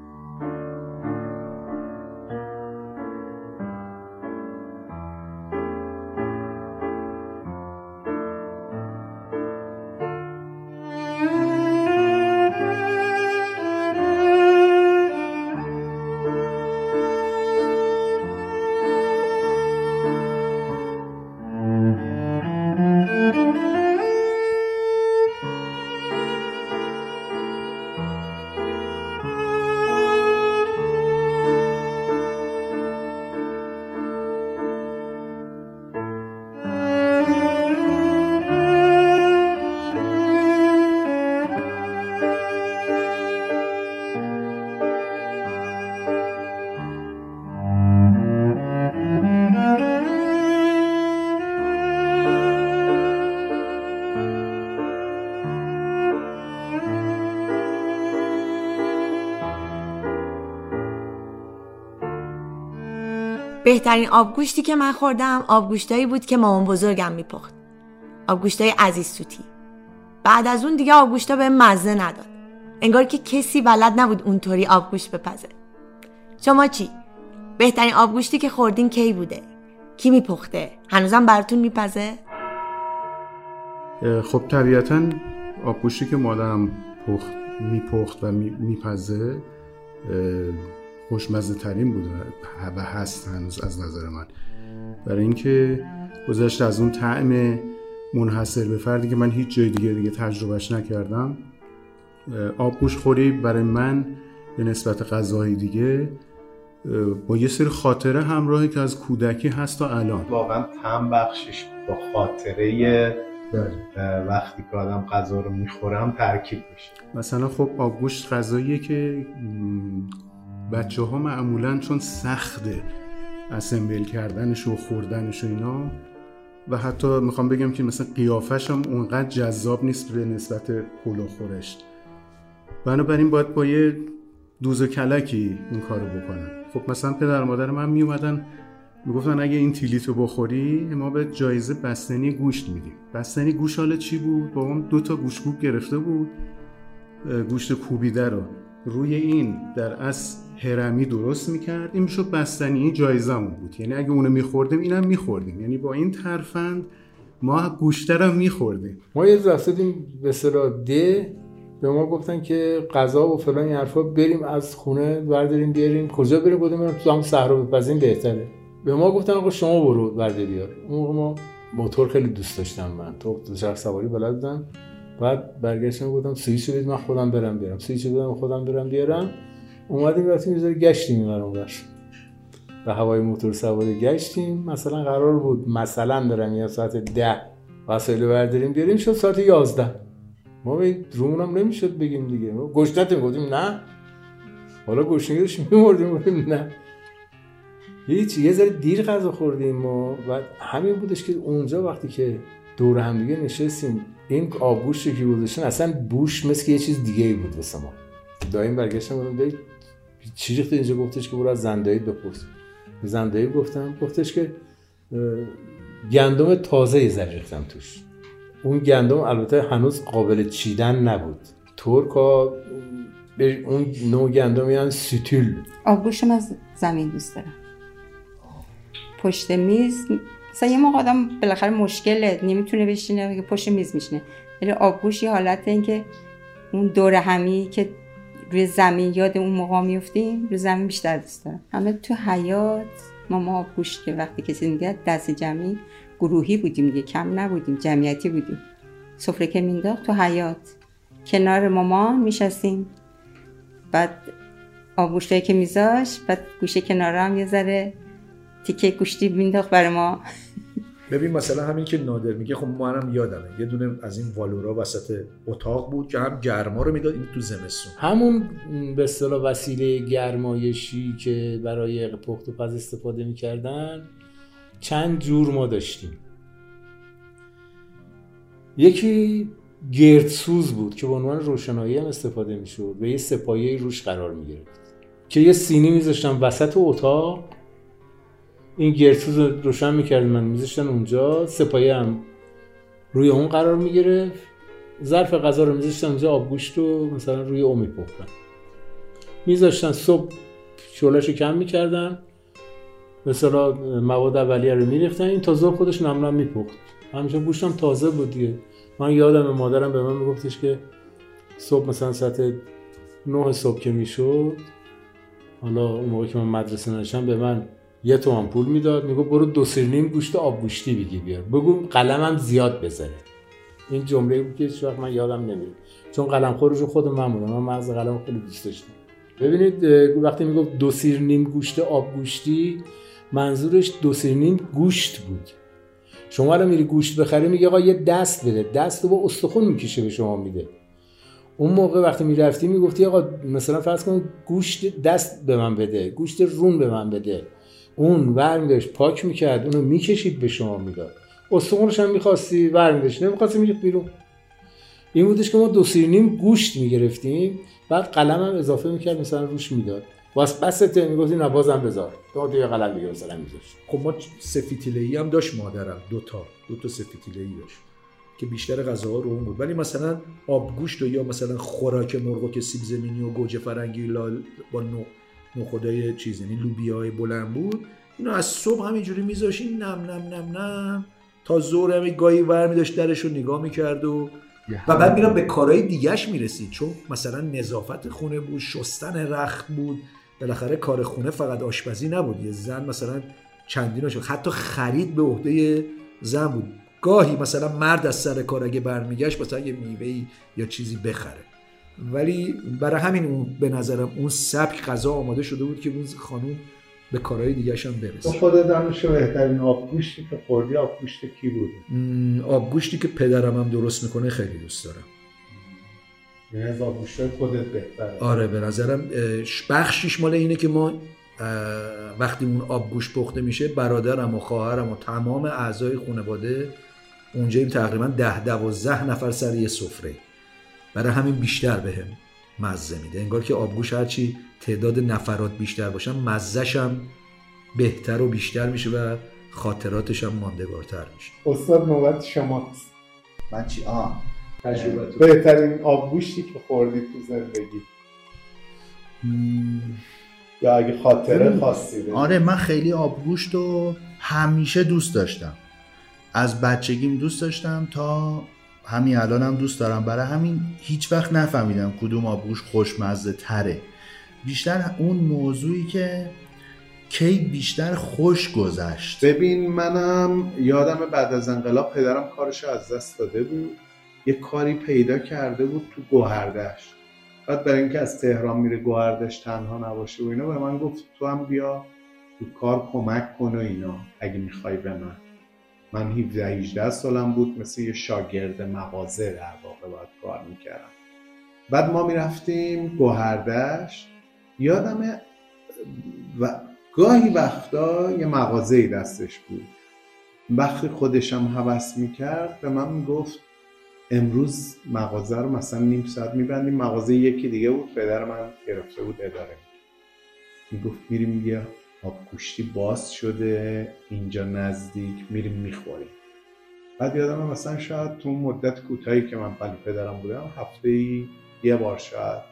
بهترین آبگوشتی که من خوردم آبگوشتایی بود که مامان بزرگم میپخت. آبگوشتای عزیز سوتی. بعد از اون دیگه آبگوشتا به مزه نداد. انگار که کسی بلد نبود اونطوری آبگوشت بپزه. شما چی؟ بهترین آبگوشتی که خوردین کی بوده؟ کی میپخته؟ هنوزم براتون میپزه؟ خب طبیعتا آبگوشتی که مادرم پخت میپخت و می- میپزه خوشمزه ترین بوده و هست هنوز از نظر من. برای اینکه گذشت از اون طعم منحصر به فردی که من هیچ جای دیگه دیگه تجربهش نکردم آبگوش خوری برای من به نسبت غذاهای دیگه با یه سری خاطره همراهی که از کودکی هست تا الان. واقعا تم بخشش با خاطره وقتی که آدم غذا رو می‌خوره هم ترکیب میشه. مثلا خب آبگوشت غذاییه که بچه ها معمولا چون سخته اسمبل کردنش و خوردنش و اینا و حتی می‌خوام بگم که مثلا قیافش هم اونقدر جذاب نیست به نسبت پلو خورش. بنابراین باید با یه دوز و کلکی این کارو بکنن. خب مثلا پدر مادر من میومدن می‌گفتن اگه این تیلیتو بخوری ما به جایزه بستنی گوشت میدیم. بستنی گوش حالا چی بود؟ بابام دو تا گوشکوب گرفته بود. گوشت کوبیده رو. روی این در از هرمی درست می‌کرد این می‌شد بستنی جایزمون بود. یعنی اگه اونو میخوردیم اینم میخوردیم. یعنی با این ترفند ما گوشتر هم میخوردیم. ما یه رفتیم به صلاح ده به ما گفتن که غذا و فلان این حرفا بریم از خونه برداریم بیاریم. کجا بریم؟ بودیم تو هم صحرا بپزیم بهتره. به ما گفتن آقا شما برو برده بیار. اون ما موتور خیلی دوست داشتم من. تو دوچرخه سواری بلد بودم. بعد برگشتم گفتم سویچ بدید من خودم برم بیارم. سویچ بدم خودم برم بیارم. اومدیم رفتیم یه گشتیم این اون و هوای موتور سواری گشتیم. مثلا قرار بود مثلا برم یا ساعت ده وسایل برداریم بیاریم شد ساعت یازده. ما به رومون هم نمی‌شد بگیم دیگه. گشتتیم گفتیم نه. حالا گشنگی داشتیم میمردیم نه. هیچ یه ذره دیر غذا خوردیم ما. و همین بودش که اونجا وقتی که دور هم دیگه نشستیم این آبگوشت که گذاشتن اصلا بوش مثل یه چیز دیگه ای بود واسه ما. دایم برگشتم گفتم چی ریخته اینجا؟ گفتش که برو از زندایی بپرس. زندایی گفتم گفتش که گندم تازه ذره ریختم توش. اون گندم البته هنوز قابل چیدن نبود. ترکا به اون نوع گندم میان سیتول آبگوشم از زمین دوست دارم. پشت میز مثلا یه موقع آدم بالاخره مشکله نمی‌تونه بشینه پشت میز میشینه. ولی آبگوش یه حالت این که اون دور همی که روی زمین یاد اون موقع میفتیم روی زمین بیشتر دوست دارم. همه تو حیات ما ما آبگوش که وقتی کسی میگه دست جمعی گروهی بودیم دیگه کم نبودیم جمعیتی بودیم. سفره که مینداخت تو حیات کنار مامان میشستیم بعد آبگوشتایی که میذاش بعد گوشه کنار هم یه ذره تیکه گوشتی مینداخت برای ما. ببین مثلا همین که نادر میگه خب ما هم یادمه. یه دونه از این والورا وسط اتاق بود که هم گرما رو می‌داد این تو زمستون. همون به اصطلاح وسیله گرمایشی که برای پخت و پز استفاده می‌کردن چند جور ما داشتیم. یکی گردسوز بود که به عنوان روشنایی هم استفاده می‌شد و یه سپایه روش قرار می‌گرفت که یه سینی میذاشتم وسط اتاق این گرسوز رو روشن می‌کرد من میذاشتن اونجا. سپایه هم روی اون قرار می‌گرفت. ظرف غذا رو میذاشتن اونجا آبگوشت رو مثلا روی اون میپختن میذاشتن صبح شولش رو کم می‌کردن. مثلا مواد اولیه رو میریختن. این تازه خودش نم نم میپخت. همیشه گوشتم تازه بود دیگه. من یادم مادرم به من میگفتش که صبح مثلا ساعت نه صبح که می‌شد حالا اون موقع که من مدرسه نشم به من یه تومن پول می‌داد میگو برو دو سیر نیم گوشت آب گوشتی بگی بیار. بگو قلمم زیاد بذاره. این جمله بود که هیچ من یادم نمیره. چون قلم خورش خود من بودم من مغز قلم خیلی دوست داشتم. ببینید وقتی می‌گفت دو سیر نیم گوشت آب گوشتی منظورش دو سیر نیم گوشت بود. شما رو میری گوشت بخری میگه آقا یه دست بده. دست رو با استخون می‌کشه به شما میده. اون موقع وقتی می‌رفتی می‌گفتی آقا مثلا فرض کن گوشت دست به من بده گوشت رون به من بده. اون ور پاک می‌کرد اونو می‌کشید به شما می‌داد. استخونش هم می‌خواستی ور میداشت نمی‌خواستی میریخت بیرون. این بودش که ما دو سیر نیم گوشت می‌گرفتیم بعد قلم هم اضافه می‌کرد مثلا روش می‌داد. واس بسته می‌گفتی نه بازم بذار. تو دیگه قلم دیگه مثلا میذاشت. خب ما سفیتیلهی هم داشت مادرم دو تا دو تا سفیتیلهی داشت که بیشتر غذاها رو اون بود. ولی مثلا آبگوشت و یا مثلا خوراک مرغ که سیب زمینی و گوجه فرنگی لال با نو نخودای چیز یعنی لوبیای بلند بود. اینو از صبح همینجوری میذاشین نم نم نم نم. تا زور همین گاهی ور میداشت درش رو نگاه می‌کرد و و بعد میرم به کارهای دیگهش می‌رسید. چون مثلا نظافت خونه بود شستن رخت بود. بالاخره کار خونه فقط آشپزی نبود. یه زن مثلا چندین شد حتی خرید به عهده زن بود. گاهی مثلا مرد از سر کار اگه برمیگشت مثلا یه میوه یا چیزی بخره. ولی برای همین اون به نظرم اون سبک غذا آماده شده بود که اون خانوم به کارهای دیگه هم برسه. خودت دانش بهترین آبگوشتی که خوردی آبگوشت کی بوده م، آبگوشتی که پدرم هم درست می‌کنه خیلی دوست دارم. یعنی از آبگوشت خودت بهتره. آره به نظرم بخشیش مال اینه که ما وقتی اون آبگوشت پخته میشه برادرم و خواهرم و تمام اعضای خانواده اونجاییم تقریبا ده دوازده نفر سر یه سفره. برای همین بیشتر بهم مزه میده. انگار که آبگوش هرچی تعداد نفرات بیشتر باشن مزهش هم بهتر و بیشتر میشه و خاطراتش هم ماندگارتر میشه. استاد نوبت شماست من چی؟ آه. تجربه بهترین آبگوشتی که خوردی تو زندگی. یا اگه خاطره خاصی داری آره من خیلی آبگوشت رو همیشه دوست داشتم. از بچگیم دوست داشتم تا همین الانم هم دوست دارم. برای همین هیچ وقت نفهمیدم کدوم آبگوشت خوشمزه تره. بیشتر اون موضوعی که کی بیشتر خوش گذشت. ببین منم یادم بعد از انقلاب پدرم کارش از دست داده بود. یه کاری پیدا کرده بود تو گوهردشت. بعد برای اینکه از تهران میره گوهردشت تنها نباشه و اینا به من گفت تو هم بیا تو کار کمک کن و اینا اگه می‌خوای به من. من 17 18 سالم بود مثل یه شاگرد مغازه در واقع باید کار می‌کردم. بعد ما می‌رفتیم گوهردشت. یادم و گاهی وقتا یه مغازه دستش بود. وقتی خودشم حوس می‌کرد به من می‌گفت امروز مغازه رو مثلا نیم ساعت میبندیم مغازه یکی دیگه بود پدر من گرفته بود اداره. می‌گفت میریم یه آبگوشتی باز شده اینجا نزدیک میریم می‌خوریم. بعد یادم مثلا شاید تو مدت کوتاهی که من ولی پدرم بودم هفته ای یه بار شاید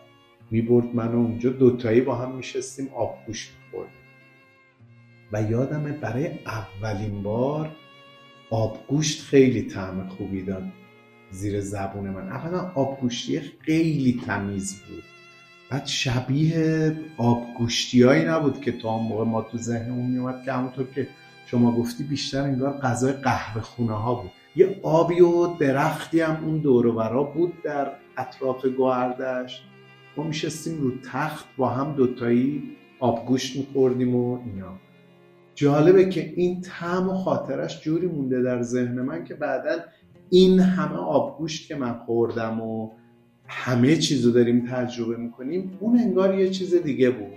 می‌برد من اونجا دوتایی با هم میشستیم آبگوشت میخوردیم. و یادمه برای اولین بار آبگوشت خیلی طعم خوبی داد زیر زبون من. اولا آبگوشتی خیلی تمیز بود. بعد شبیه آبگوشتیایی نبود که تا اون موقع ما تو ذهنمون میومد که همونطور که شما گفتی بیشتر انگار غذای قهوه خونه ها بود. یه آبی و درختی هم اون دور و بود در اطراف گوهردشت ما میشستیم رو تخت با هم دوتایی آبگوشت میخوردیم و اینا. جالبه که این طعم و خاطرش جوری مونده در ذهن من که بعدا این همه آبگوشت که من خوردم و همه چیز رو داریم تجربه می‌کنیم اون انگار یه چیز دیگه بود.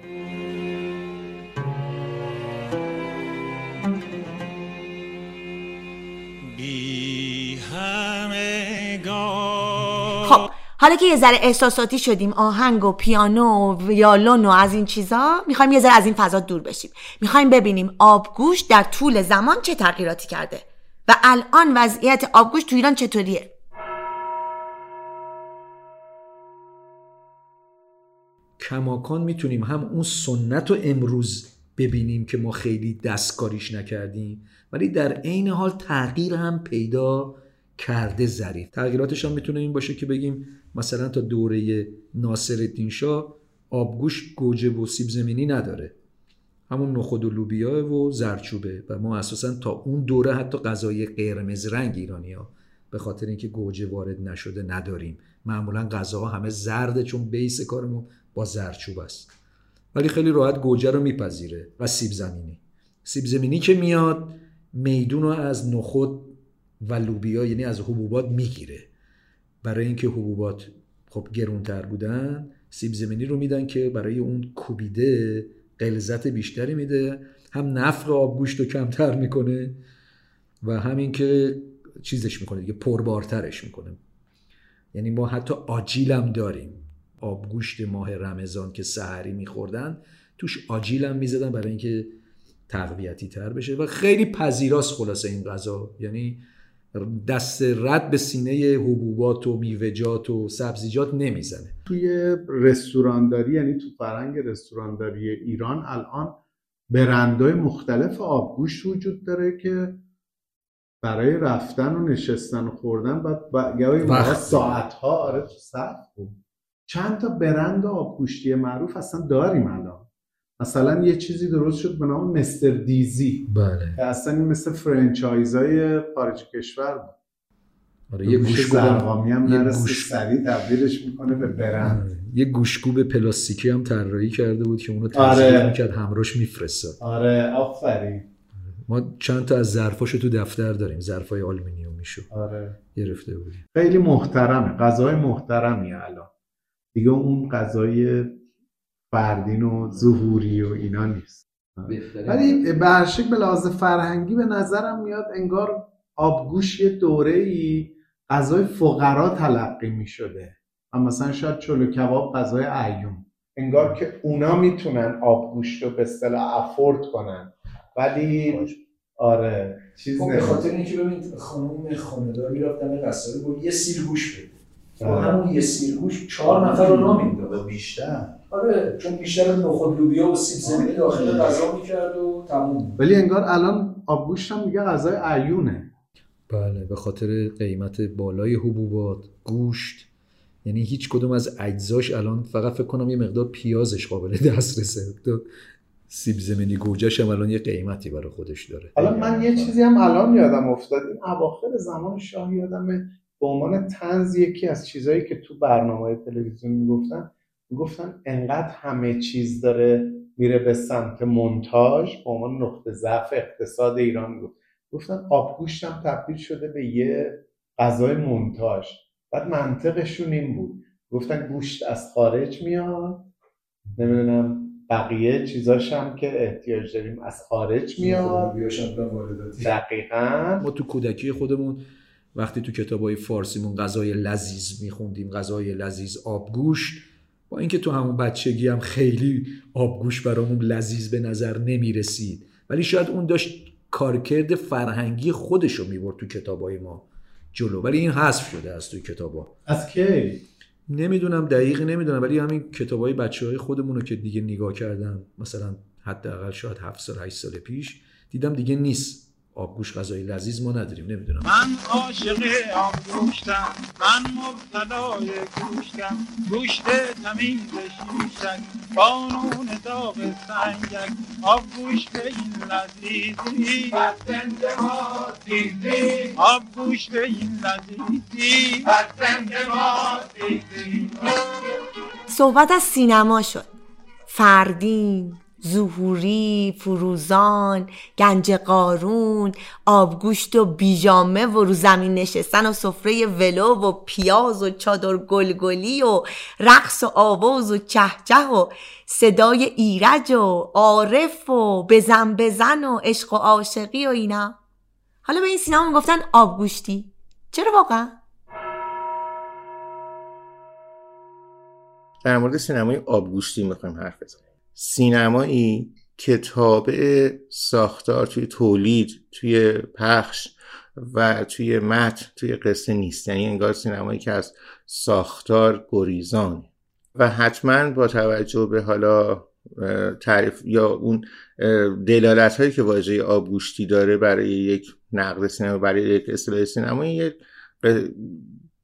خب حالا که یه ذره احساساتی شدیم آهنگ و پیانو و ویالون و از این چیزا می‌خوایم یه ذره از این فضا دور بشیم. می‌خوایم ببینیم آبگوشت در طول زمان چه تغییراتی کرده و الان وضعیت آبگوشت تو ایران چطوریه. کماکان می‌تونیم هم اون سنت رو امروز ببینیم که ما خیلی دستکاریش نکردیم ولی در عین حال تغییر هم پیدا کرده ظریف. تغییراتش هم می‌تونه این باشه که بگیم مثلا تا دوره ناصرالدین شاه آبگوشت گوجه و سیب زمینی نداره. همون نخود و لوبیا و زرچوبه و ما اساسا تا اون دوره حتی غذای قرمز رنگ ایرانی ها به خاطر اینکه گوجه وارد نشده نداریم. معمولا غذاها همه زرده چون بیس کارمون با زرچوب است. ولی خیلی راحت گوجه رو میپذیره و سیب زمینی. سیب زمینی که میاد میدون رو از نخود و لوبیا یعنی از حبوبات می‌گیره. برای اینکه حبوبات خب گرونتر بودن سیب زمینی رو میدن که برای اون کوبیده غلظت بیشتری میده. هم نفق آبگوشت رو کمتر می‌کنه و همین که چیزش می‌کنه دیگه پربارترش می‌کنه. یعنی ما حتی آجیل هم داریم. آبگوشت ماه رمضان که سحری میخوردن توش آجیل هم می‌زدن برای اینکه تقویتی تر بشه و خیلی پذیراست خلاصه این غذا. یعنی دست رد به سینه حبوبات و میوه‌جات و سبزیجات نمی‌زنه. توی رستورانداری یعنی تو فرهنگ رستورانداری ایران الان برندهای مختلف آبگوشت وجود داره که برای رفتن و نشستن و خوردن بعد گاهی وقت. ساعت ها آره تو صف بود. چند تا برند آبگوشتی معروف اصلا داریم الان. مثلا یه چیزی درست شد به نام مستر دیزی. بله. که اصلا این مثل فرنچایزای خارج کشور بود. آره یه گوش گوشگوب زرقامی هم نرسه گوش- سریع تبدیلش می‌کنه به برند. آره. یه گوشگوب پلاستیکی هم طراحی کرده بود که اونو آره. تزریق می‌کرد همراش میفرستاد. آره آفرین. ما چند تا از ظرفاشو تو دفتر داریم. ظرفای آلومینیومیشو آره. گرفته بودیم. خیلی محترمه. غذای محترمیه الان. دیگه اون غذای فردین و ظهوری و اینا نیست. ولی به هر شکل به لحاظ فرهنگی به نظرم میاد انگار آبگوش یه دوره ای غذای فقرا تلقی می شده و مثلا شاید چلو کباب غذای ایون انگار که اونا می‌تونن آبگوشت رو به اصطلاح افورد کنن. ولی آره چیز خب به. خاطر اینکه ببین خانم خانه‌دار می‌رفت دم قصاری گفت یه سیر گوش بده. با آره. همون یه سیر گوش چهار نفر رو را و می‌داد بیشتر. آره چون بیشتر نخود لوبیا و سیب زمینی داخل غذا می‌کرد و تموم. ولی انگار الان آبگوشت هم دیگه غذای ایونه بله به خاطر قیمت بالای حبوبات گوشت. یعنی هیچ کدوم از اجزاش الان فقط فکر کنم یه مقدار پیازش قابل دسترسه. سیب زمینی گوجهش هم الان یه قیمتی برای خودش داره. حالا من یه چیزی هم الان یادم افتاد. این اواخر زمان شاه یادمه به عنوان تنز یکی از چیزهایی که تو برنامه تلویزیون می‌گفتن. می‌گفتن انقدر همه چیز داره میره به سمت مونتاژ به عنوان نقطه ضعف اقتصاد ایران می‌گفت گفتن آبگوشت هم تبدیل شده به یه غذای مونتاژ. بعد منطقشون این بود. گفتن گوشت از خارج میاد. نمی‌دونم. بقیه چیزاش هم که احتیاج داریم از خارج میاد. دقیقا. ما تو کودکی خودمون وقتی تو کتابای فارسیمون غذای لذیذ میخوندیم غذای لذیذ آبگوشت با اینکه تو همون بچگی هم خیلی آبگوشت برامون لذیذ به نظر نمی‌رسید. ولی شاید اون داشت کارکرد فرهنگی خودش رو می‌برد تو کتابای ما جلو. ولی این حذف شده از توی کتابا از کی؟ نمی‌دونم دقیق نمی‌دونم ولی همین کتابای بچه های خودمون رو که دیگه نگاه کردم مثلا حداقل شاید هفت سال هشت سال پیش دیدم دیگه نیست. آبگوش غذای لذیذ ما نداریم نمی‌دونم. من عاشق آبگوشتم من مبتلای گوشتم. گوشت تمیز شیشک قانون داغ سنگک. آبگوشت این لذیذی. آبگوشت این لذیذی. صحبت از سینما شد. فردین. ظهوری فروزان گنج قارون آبگوشت و بیژامه و رو زمین نشستن و سفره ولو و پیاز و چادر گلگلی و رقص و آواز و چهچه و صدای ایرج و عارف و بزن بزن و عشق و عاشقی و اینا. حالا به این سینما می‌گفتن آبگوشتی. چرا واقعا؟ در مورد سینمای آبگوشتی می‌خوایم حرف بزنیم. سینمایی که تابع ساختار توی تولید توی پخش و توی متن توی قصه نیست. یعنی انگار سینمایی که از ساختار گریزان و حتما با توجه به حالا تعریف یا اون دلالت هایی که واژه آبگوشتی داره برای یک نقد سینما برای یک اصطلاح سینمایی یک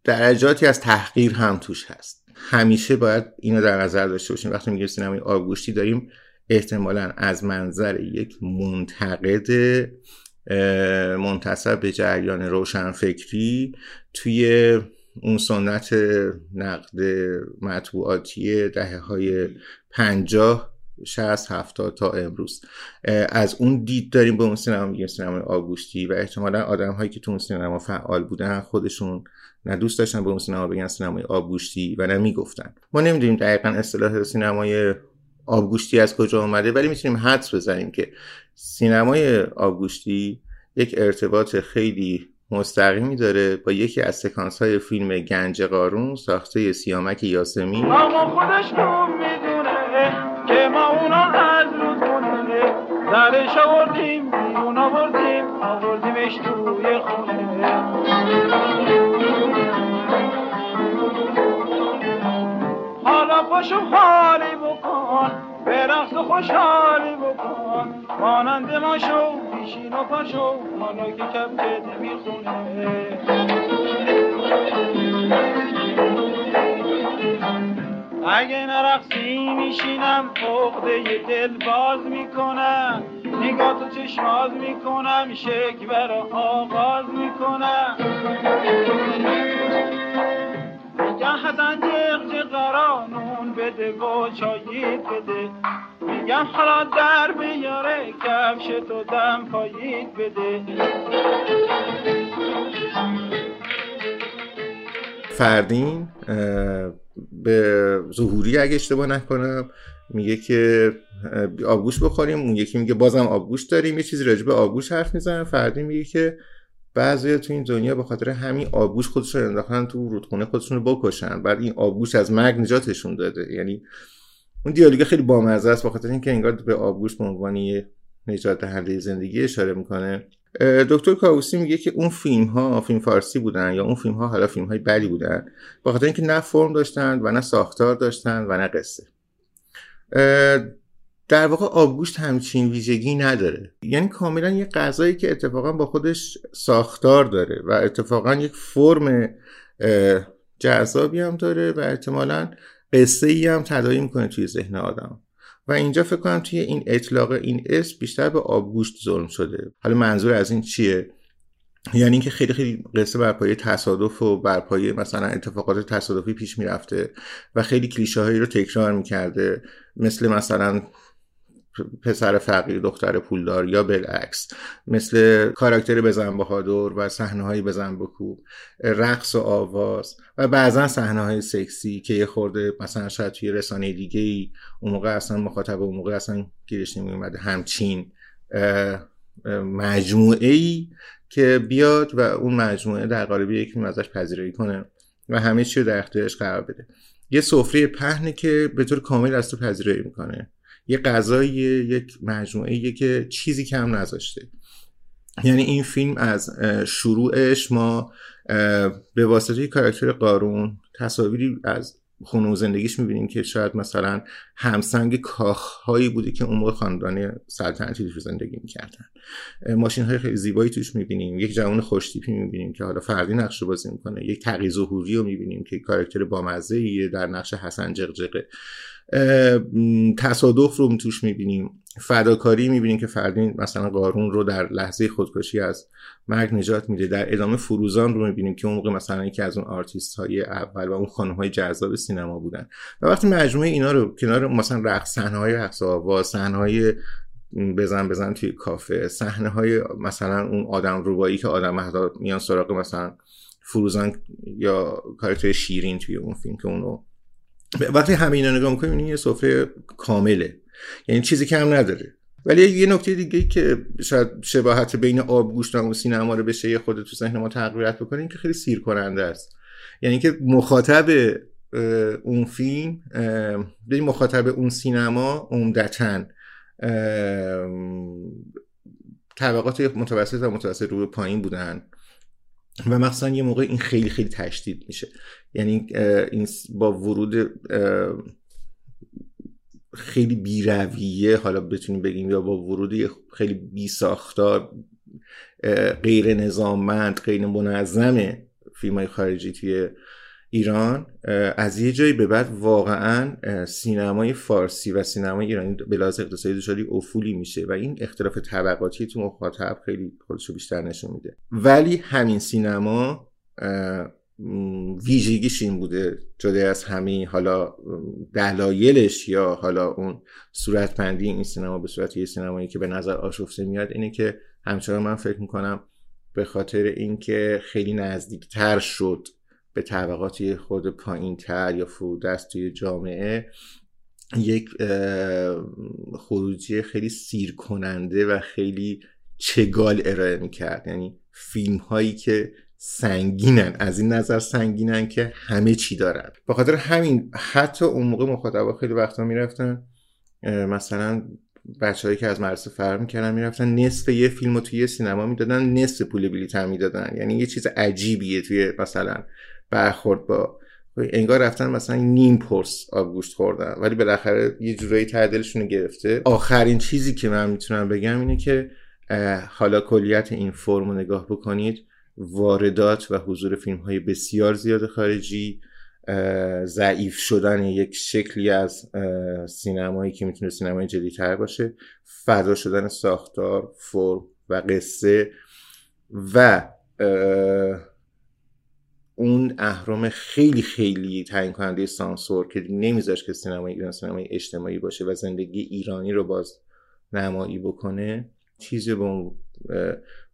درجاتی از تحقیر هم توش هست. همیشه باید اینو در نظر داشته باشیم. وقتی میگیم سینمای آبگوشتی داریم احتمالا از منظر یک منتقد منتصب به جریان روشنفکری توی اون سنت نقد مطبوعاتی دهه های پنجاه شهست هفتاد تا امروز. از اون دید داریم به اون سینما میگیم سینمای آگوشتی و احتمالا آدم هایی که تو اون سینما فعال بودن خودشون نه دوست داشتن به اون سینما بگن سینمای آبگوشتی و نه می‌گفتن. ما نمی‌دونیم دقیقا اصطلاح سینمای آبگوشتی از کجا آمده ولی می‌تونیم حدس بزنیم که سینمای آبگوشتی یک ارتباط خیلی مستقیمی داره با یکی از سکانس های فیلم گنج قارون ساخته سیامک یاسمی اما خودش می‌دونه که ما اونا از روز درش آوردیم پاشو حالی بکن به رقص و خوشحالی بکن. مانند ما شو پیشین و پاشو حالا که کبکت نمی‌خونه. اگه نرقصی میشینم عقده دل باز می‌کنم. نگاه تو چشماز می‌کنم شک برا آغاز می‌کنم. جغ جغرانون بده و چاییت بده. میگم حالا در بیاره کفش تو دم پاییت بده. فردین به ظهوری اگه اشتباه نکنم میگه که آبگوش بخوریم. اون یکی میگه بازم آبگوش داریم. یه چیزی راجع به آبگوش حرف می‌زنن فردین میگه که بعضی تو این دنیا به خاطر همین آبگوش خودشون انداختن تو رودخونه خودشون رو بکشن. بعد این آبگوش از مرگ نجاتشون داده. یعنی اون دیالوگ خیلی بامزه است به خاطر اینکه انگار به آبگوش به عنوان نجات دهنده زندگی اشاره می‌کنه. دکتر کاووسی میگه که اون فیلم ها فیلم فارسی بودن یا اون فیلم ها حالا فیلم های بدی بودن به خاطر اینکه نه فرم داشتن و نه ساختار داشتن و نه قصه. در واقع آبگوشت همچین ویژگی نداره. یعنی کاملا یه غذایی که اتفاقا با خودش ساختار داره و اتفاقا یک فرم جذابی هم داره و احتمالا قصه ای هم تداعی می‌کنه توی ذهن آدم. و اینجا فکر کنم توی این اطلاق این اسم بیشتر به آبگوشت ظلم شده. حالا منظور از این چیه؟ یعنی اینکه خیلی خیلی قصه بر پایه تصادف و بر پایه مثلا اتفاقات تصادفی پیش می‌رفته و خیلی کلیشه هایی رو تکرار می‌کرده. مثل مثلا پسر فقیر دختر پولدار یا بالعکس مثل کاراکتر بزن بهادر و صحنه های بزن بکوب رقص و آواز و بعضا صحنه های سکسی که یه خورده مثلا شاید توی رسانه دیگه ای اون موقع اصلا مخاطب اون موقع اصلا گیرش نمیومده همچین مجموعه ای که بیاد و اون مجموعه در قالب یک ازش پذیرایی کنه و همه چی رو در اختیارش قرار بده. یه سفره پهنه که به طور کامل از تو پذیرایی می‌کنه. یه غذای یک مجموعه که چیزی کم نذاشته. یعنی این فیلم از شروعش ما به واسطه کاراکتر قارون تصاویری از خونه و زندگیش می‌بینیم که شاید مثلا همسنگ کاخهایی بوده که اون موقع خاندان سلطنتی توش زندگی می‌کردن. ماشین های خیلی زیبایی توش می‌بینیم. یک جوان خوشتیپی می‌بینیم که حالا فردی نقش رو بازی می‌کنه. یک تقی ظهوری رو می‌بینیم که کاراکتر بامزه در نقش حسن جقجقه. تصادف رو توش می‌بینیم. فداکاری می‌بینیم که فردین مثلا قارون رو در لحظه خودکشی از مرگ نجات میده. در ادامه فروزان رو می‌بینیم که اون موقع مثلا یکی از اون آرتیست های اول و اون خانم های جذاب سینما بودن. و وقتی مجموعه اینا رو کنار مثلا رقص صحنه های رقص آواز صحنه های بزن بزن توی کافه صحنه های مثلا اون آدم روبایی که آدم میان سراغ مثلا فروزان یا کاراکتر شیرین توی اون فیلم که اونو وقتی همه اینا نگاه می‌کنیم یه سفره کامله. یعنی چیزی کم نداره. ولی یه نکته دیگه که شاید شباهت بین آبگوشت و سینما رو بشه یه خود تو ذهن ما تقویت بکنه که خیلی سیر کننده است. یعنی که مخاطب اون فیلم مخاطب اون سینما عمدتا طبقات متوسط و متوسط رو پایین بودن. و مخصوصا یه موقع این خیلی خیلی تشدید میشه. یعنی این با ورود خیلی بیرویه حالا بتونیم بگیم یا با ورود خیلی بی ساختار غیر نظاممند غیر منظم فیلم های خارجی توی ایران از یه جایی به بعد واقعا سینمای فارسی و سینمای ایرانی به لحاظ اقتصادی دچار افولی میشه و این اختلاف طبقاتی تو مخاطب خیلی خودشو بیشتر نشون میده. ولی همین سینما ویژگیش این بوده جدا از همه حالا دلایلش یا حالا اون صورتبندی این سینما به صورت یه سینمایی که به نظر آشفته میاد اینه که همچنان من فکر می‌کنم به خاطر اینکه خیلی نزدیکتر شد به طبقاتی خود پایین تر یا فرودست توی جامعه یک خروجی خیلی سیر کننده و خیلی چگال ارائه می‌کرد. یعنی فیلم هایی که سنگینن از این نظر سنگینن که همه چی دارن. به خاطر همین حتی اون موقع مخاطبا خیلی وقتا می‌رفتن مثلا بچههایی که از مدرسه فرار می‌کردن می‌رفتن نصف یه فیلم رو توی یه سینما می‌دادن نصف پول بلیط هم می‌دادن. یعنی یه چیز عجیبیه توی مثلا برخورد با انگار رفتن مثلا نیم پرس آبگوشت خوردن. ولی بالاخره یه جورایی تعدلشون گرفته. آخرین چیزی که من می‌تونم بگم اینه که حالا کلیت این فرم رو نگاه بکنید. واردات و حضور فیلم های بسیار زیاد خارجی ضعیف شدن یک شکلی از سینمایی که می‌تونه سینمای جدیتر باشه. فضا شدن ساختار فرم و قصه و اون اهرام خیلی خیلی تعیین کننده سانسور که نمیذاش که سینمای ایران سینمای اجتماعی باشه و زندگی ایرانی رو باز نمایی بکنه چیزی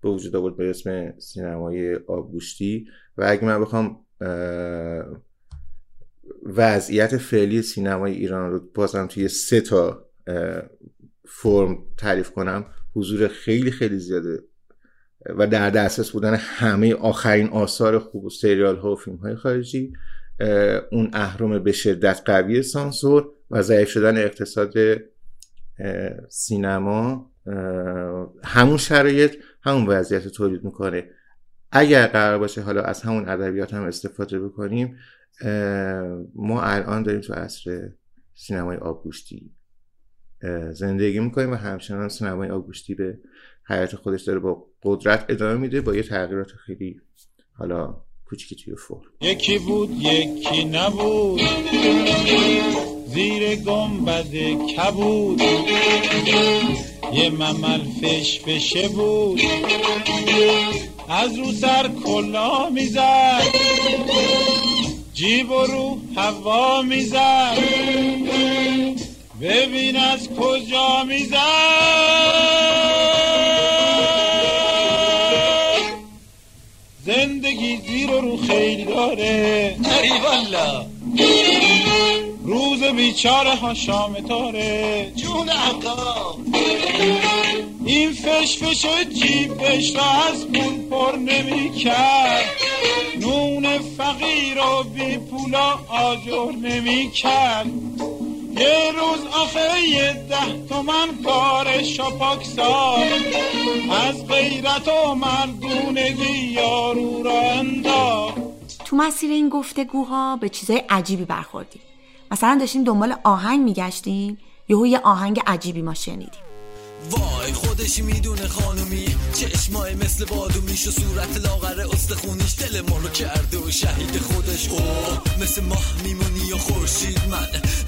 به وجود آورد به اسم سینمای آبگوشتی. و اگه من بخوام وضعیت فعلی سینمای ایران رو بازم توی سه تا فرم تعریف کنم حضور خیلی خیلی زیاده. و در دسترس بودن همه آخرین آثار خوب و سریال ها و فیلم های خارجی اون اهرم به شدت قوی سانسور و ضعیف شدن اقتصاد سینما همون شرایط همون وضعیت تولید می‌کنه. اگر قرار باشه حالا از همون ادبیات هم استفاده بکنیم ما الان داریم تو عصر سینمای آبگوشتی اه، زندگی می‌کنیم و همچنان سینمای آبگوشتی به حیات خودش داره با قدرت ادامه میده با یه تغییرات خیلی حالا کوچیکی توی فرم. یکی بود یکی نبود. زیر گنبد کبود. یه ممل فش فشه بود. از رو سر کلا می‌زد. جیب و رو هوا می‌زد. ببین از کجا می‌زد. و رو خیلی داره ای والا روز بیچاره ها شام تاره. جون عقا. این فش فش جیبش را از پول پر نمی کرد نون فقیر و بی پولا آجر نمی کرد یه روز آخه یه ده تومن کار ساخت از غیرت و مردونگی یارو را انداخت. تو مسیر این گفتگوها به چیزای عجیبی برخوردیم. مثلا داشتیم دنبال آهنگ میگشتیم یهو یه آهنگ عجیبی ما شنیدیم. وای خودشی می‌دونه خانومی. چشمای مثل بادومیش و صورت لاغر استخونیش. دل ما رو کرده و شهید خودش. او مثل ماه میمونی یا خورشید. من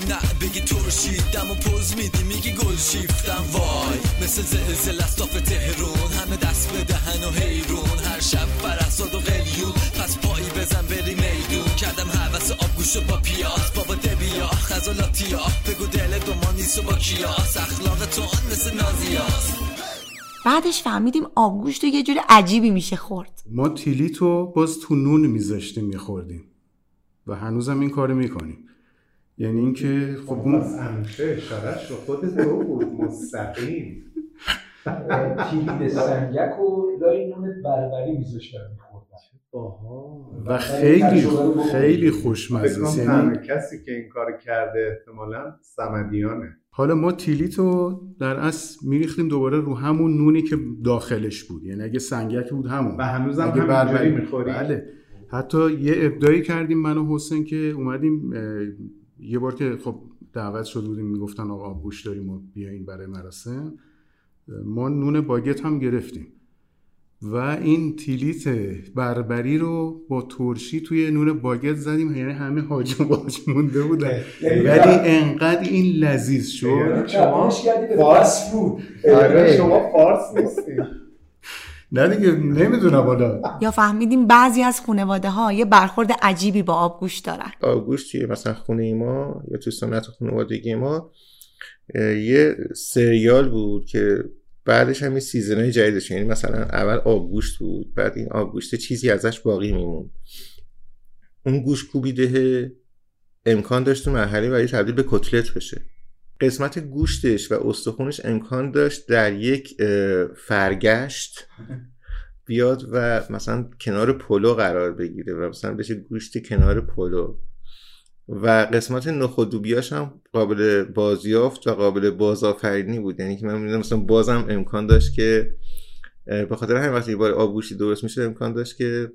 نه بگی ترشید دم و پوز میدی میگی گل شیفتم. وای مثل زلزل استاف تهرون همه دست به دهن و حیرون هر شب فرستاد و قلیون پس پایی بزن بری میدون. کردم حوث آبگوش و با پیاز. بابا دبیا خزالاتیا بگو دل دومان نیست و با کیاس اخلاق تو آن مثل نازیاست بعدش فهمیدیم آبگوشت یه جور عجیبی میشه خورد. ما تیلیتو باز تو نون میذاشتیم میخوردیم. و هنوزم این کارو می‌کنیم. یعنی اینکه خب اون اون همیشه اشارش رو خود تو بود مستقیم. کلید سنگک و لای نون بربری میذاشتن و خیلی خیلی خوشمزه. یعنی کسی که این کار کرده احتمالا سمدیانه حالا ما تیلیتو در اصل میریختیم دوباره رو همون نونی که داخلش بود. یعنی اگه سنگک بود همون. و هنوزم اگه همینجوری بربری می‌خوری. بله. حتی یه ابداعی کردیم من و حسین که اومدیم یه بار که خب دعوت شده بودیم می‌گفتن آقا گوش داریم و بیاین برای مراسم. ما نون باگت هم گرفتیم. و این تیلیت بربری رو با ترشی توی نون باگت زدیم یعنی همه حاج و باج مونده بودن. ولی انقدر این لذیذ شد. شما فارس بود. آره. شما فارس نیستی. نه دیگه نمی‌دونم حالا. یا فهمیدیم بعضی از خانواده ها یه برخورد عجیبی با آبگوشت دارن. آگوشت توی مثلا خونه ما یا توی سنت خانوادگی ما یه سریال بود که بعدش هم یه season های جدیدش. یعنی مثلا اول آبگوشت بود بعد این آبگوشت چیزی ازش باقی میموند. اون گوش کوبیده امکان داشت تو مرحله بعدی تبدیل به کتلت بشه. قسمت گوشتش و استخونش امکان داشت در یک فرگشت بیاد و مثلا کنار پلو قرار بگیره و مثلا بشه گوشت کنار پلو. و قسمت نخود لوبیاش هم قابل بازیافت و قابل بازآفرینی بود. یعنی که من می‌دونم مثلا بازم امکان داشت که به خاطر همین وقتی بار آبگوشتی درست میشه امکان داشت که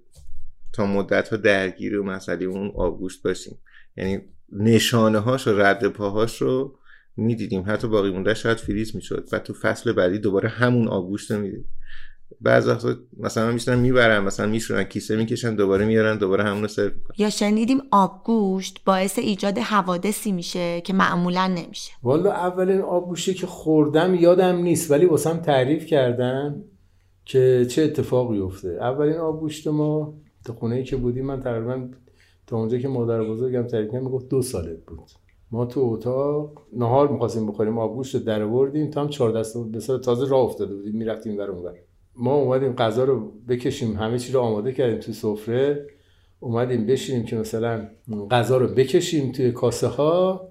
تا مدت ها درگیر و مسئله اون آبگوشت باشیم. یعنی نشانه هاش و رد پاهاش رو می‌دیدیم. حتی باقی مونده شاید فریز می‌شد و تو فصل بعدی دوباره همون آبگوشت رو می‌دید بعض وقتا مثلا میشنن می‌برن مثلا میشونن کیسه می‌کشن دوباره میارن دوباره همون سرو می‌کنن. یا شنیدیم آبگوشت باعث ایجاد حوادثی میشه که معمولا نمیشه. والا اولین آبگوشتی که خوردم یادم نیست ولی واسم تعریف کردن که چه اتفاقی افته اولین آبگوشت ما تو خونه ای که بودیم من تقریبا تا اونجا که مادر بزرگم تعریف کرد می‌گفت دو سالت بود. ما تو اتاق نهار می‌خواستیم بخوریم آبگوشت رو در آوردیم تا هم چهار دست به سال تازه راه افتاده بودیم می‌رفتیم ور اونور ما اومدیم غذا رو بکشیم همه چی رو آماده کردیم تو سفره اومدیم بشینیم که مثلا غذا رو بکشیم توی کاسه ها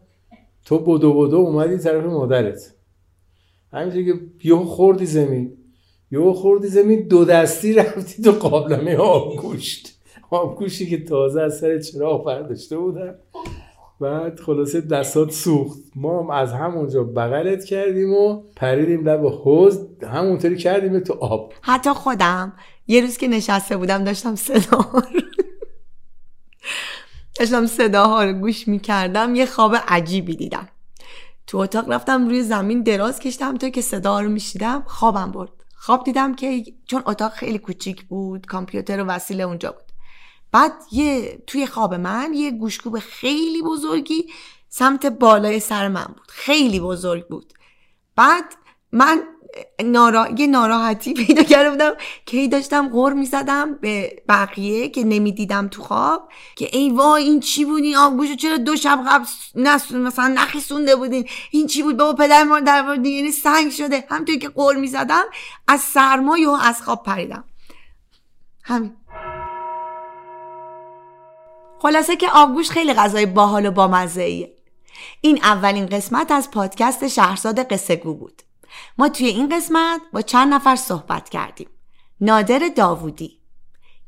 تو بدو بدو اومدی طرف مادرت. همینطور که یهو خوردی زمین یهو خوردی زمین دو دستی رفتی تو قابلمه آبگوشت. آبگوشتی که تازه از سر چراغ برداشته بودن. بعد خلاصه دستات سوخت. ما هم از همونجا بغلت کردیم و پریدیم لب حوز همونطوری کردیم تو آب. حتی خودم یه روز که نشسته بودم داشتم صدا داشتم صداها رو گوش می‌کردم یه خواب عجیبی دیدم. تو اتاق رفتم روی زمین دراز کشیدم تا که صدا رو میشیدم خوابم برد. خواب دیدم که چون اتاق خیلی کوچیک بود کامپیوتر و وسیله اونجا بود. بعد یه توی خواب من یه گوشکوب خیلی بزرگی سمت بالای سر من بود. خیلی بزرگ بود. بعد من نارا... یه ناراحتی پیدا کرده بودم که داشتم غور می‌زدم به بقیه که نمی‌دیدم تو خواب که ای وای این چی بود این آبگوشو چرا دو شب قبل نس... مثلا نخیسونده بودین؟ این چی بود؟ بابا پدر ما در یعنی سنگ شده. همطوری که غور می‌زدم از سرما یا از خواب پریدم. همین. خلاصه که آبگوش خیلی غذای باحال و بامزه ایه. این اولین قسمت از پادکست شهرزاد قصه گو بود. ما توی این قسمت با چند نفر صحبت کردیم. نادر داوودی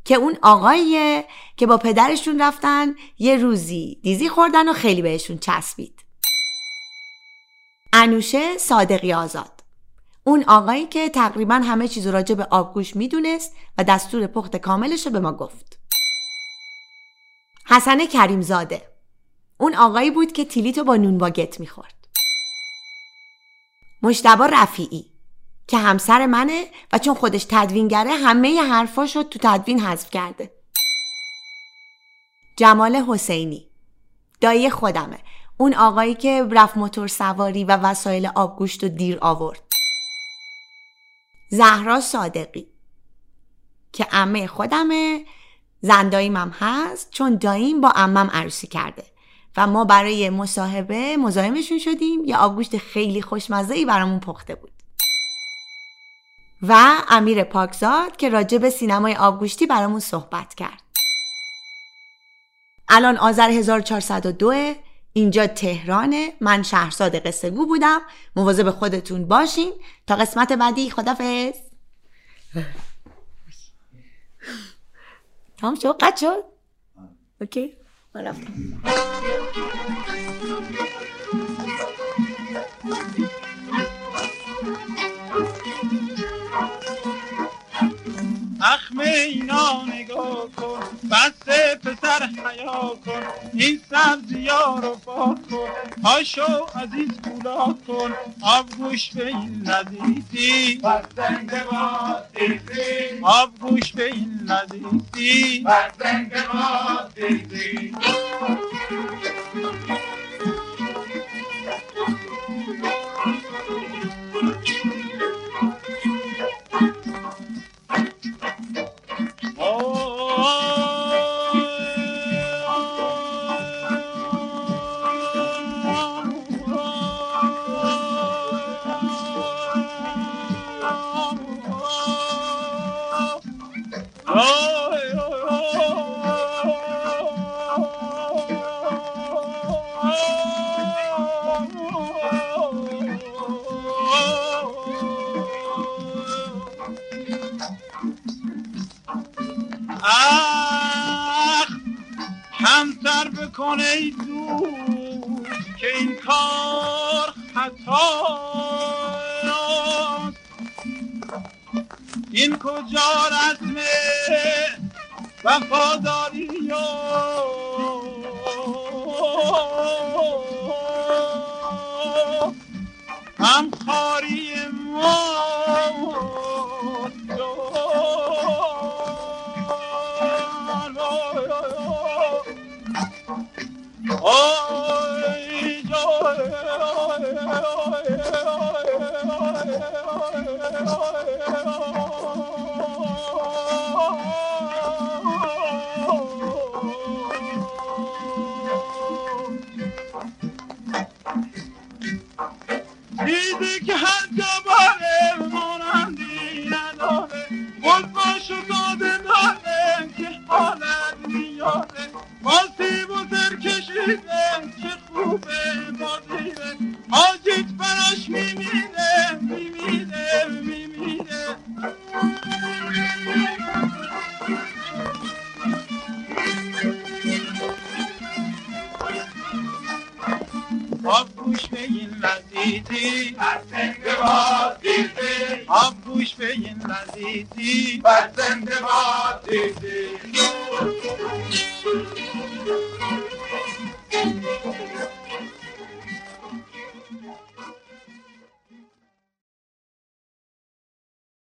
که اون آقاییه که با پدرشون رفتن یه روزی دیزی خوردن و خیلی بهشون چسبید. انوشه صادقی آزاد اون آقایی که تقریبا همه چیز راجع به آبگوش می‌دونست و دستور پخت کاملش رو به ما گفت. حسن کریمزاده. اون آقایی بود که تیلیتو با نون باگت می‌خورد. مشتبا رفیعی که همسر منه و چون خودش تدوینگره همه حرفاشو تو تدوین حذف کرده. جمال حسینی دایی خودمه. اون آقایی که رفت موتور سواری و وسایل آبگوشت و دیر آورد. زهرا صادقی که امه خودمه زنداییم هم هست چون داییم با امم عروسی کرده. و ما برای مصاحبه مزاحمشون شدیم. یه آبگوشت خیلی خوشمزه ای برامون پخته بود. و امیر پاکزاد که راجع به سینمای آبگوشتی برامون صحبت کرد. الان آذر 1402 اینجا تهرانه. من شهرزاد قصه گو بودم. مواظب خودتون باشین. تا قسمت بعدی خدافظ تمام شد قد شد اوکی من رفتم اخم اینا نگاه کن بس پسر حیا کن این سبزی ها رو پاک کن پاشو عزیز کولا کن آبگوش به این لذیذی. آبگوش به این لذیذی. اخ همسر بکن ای دوست که این کار خطاست. این کجا رسم وفاداری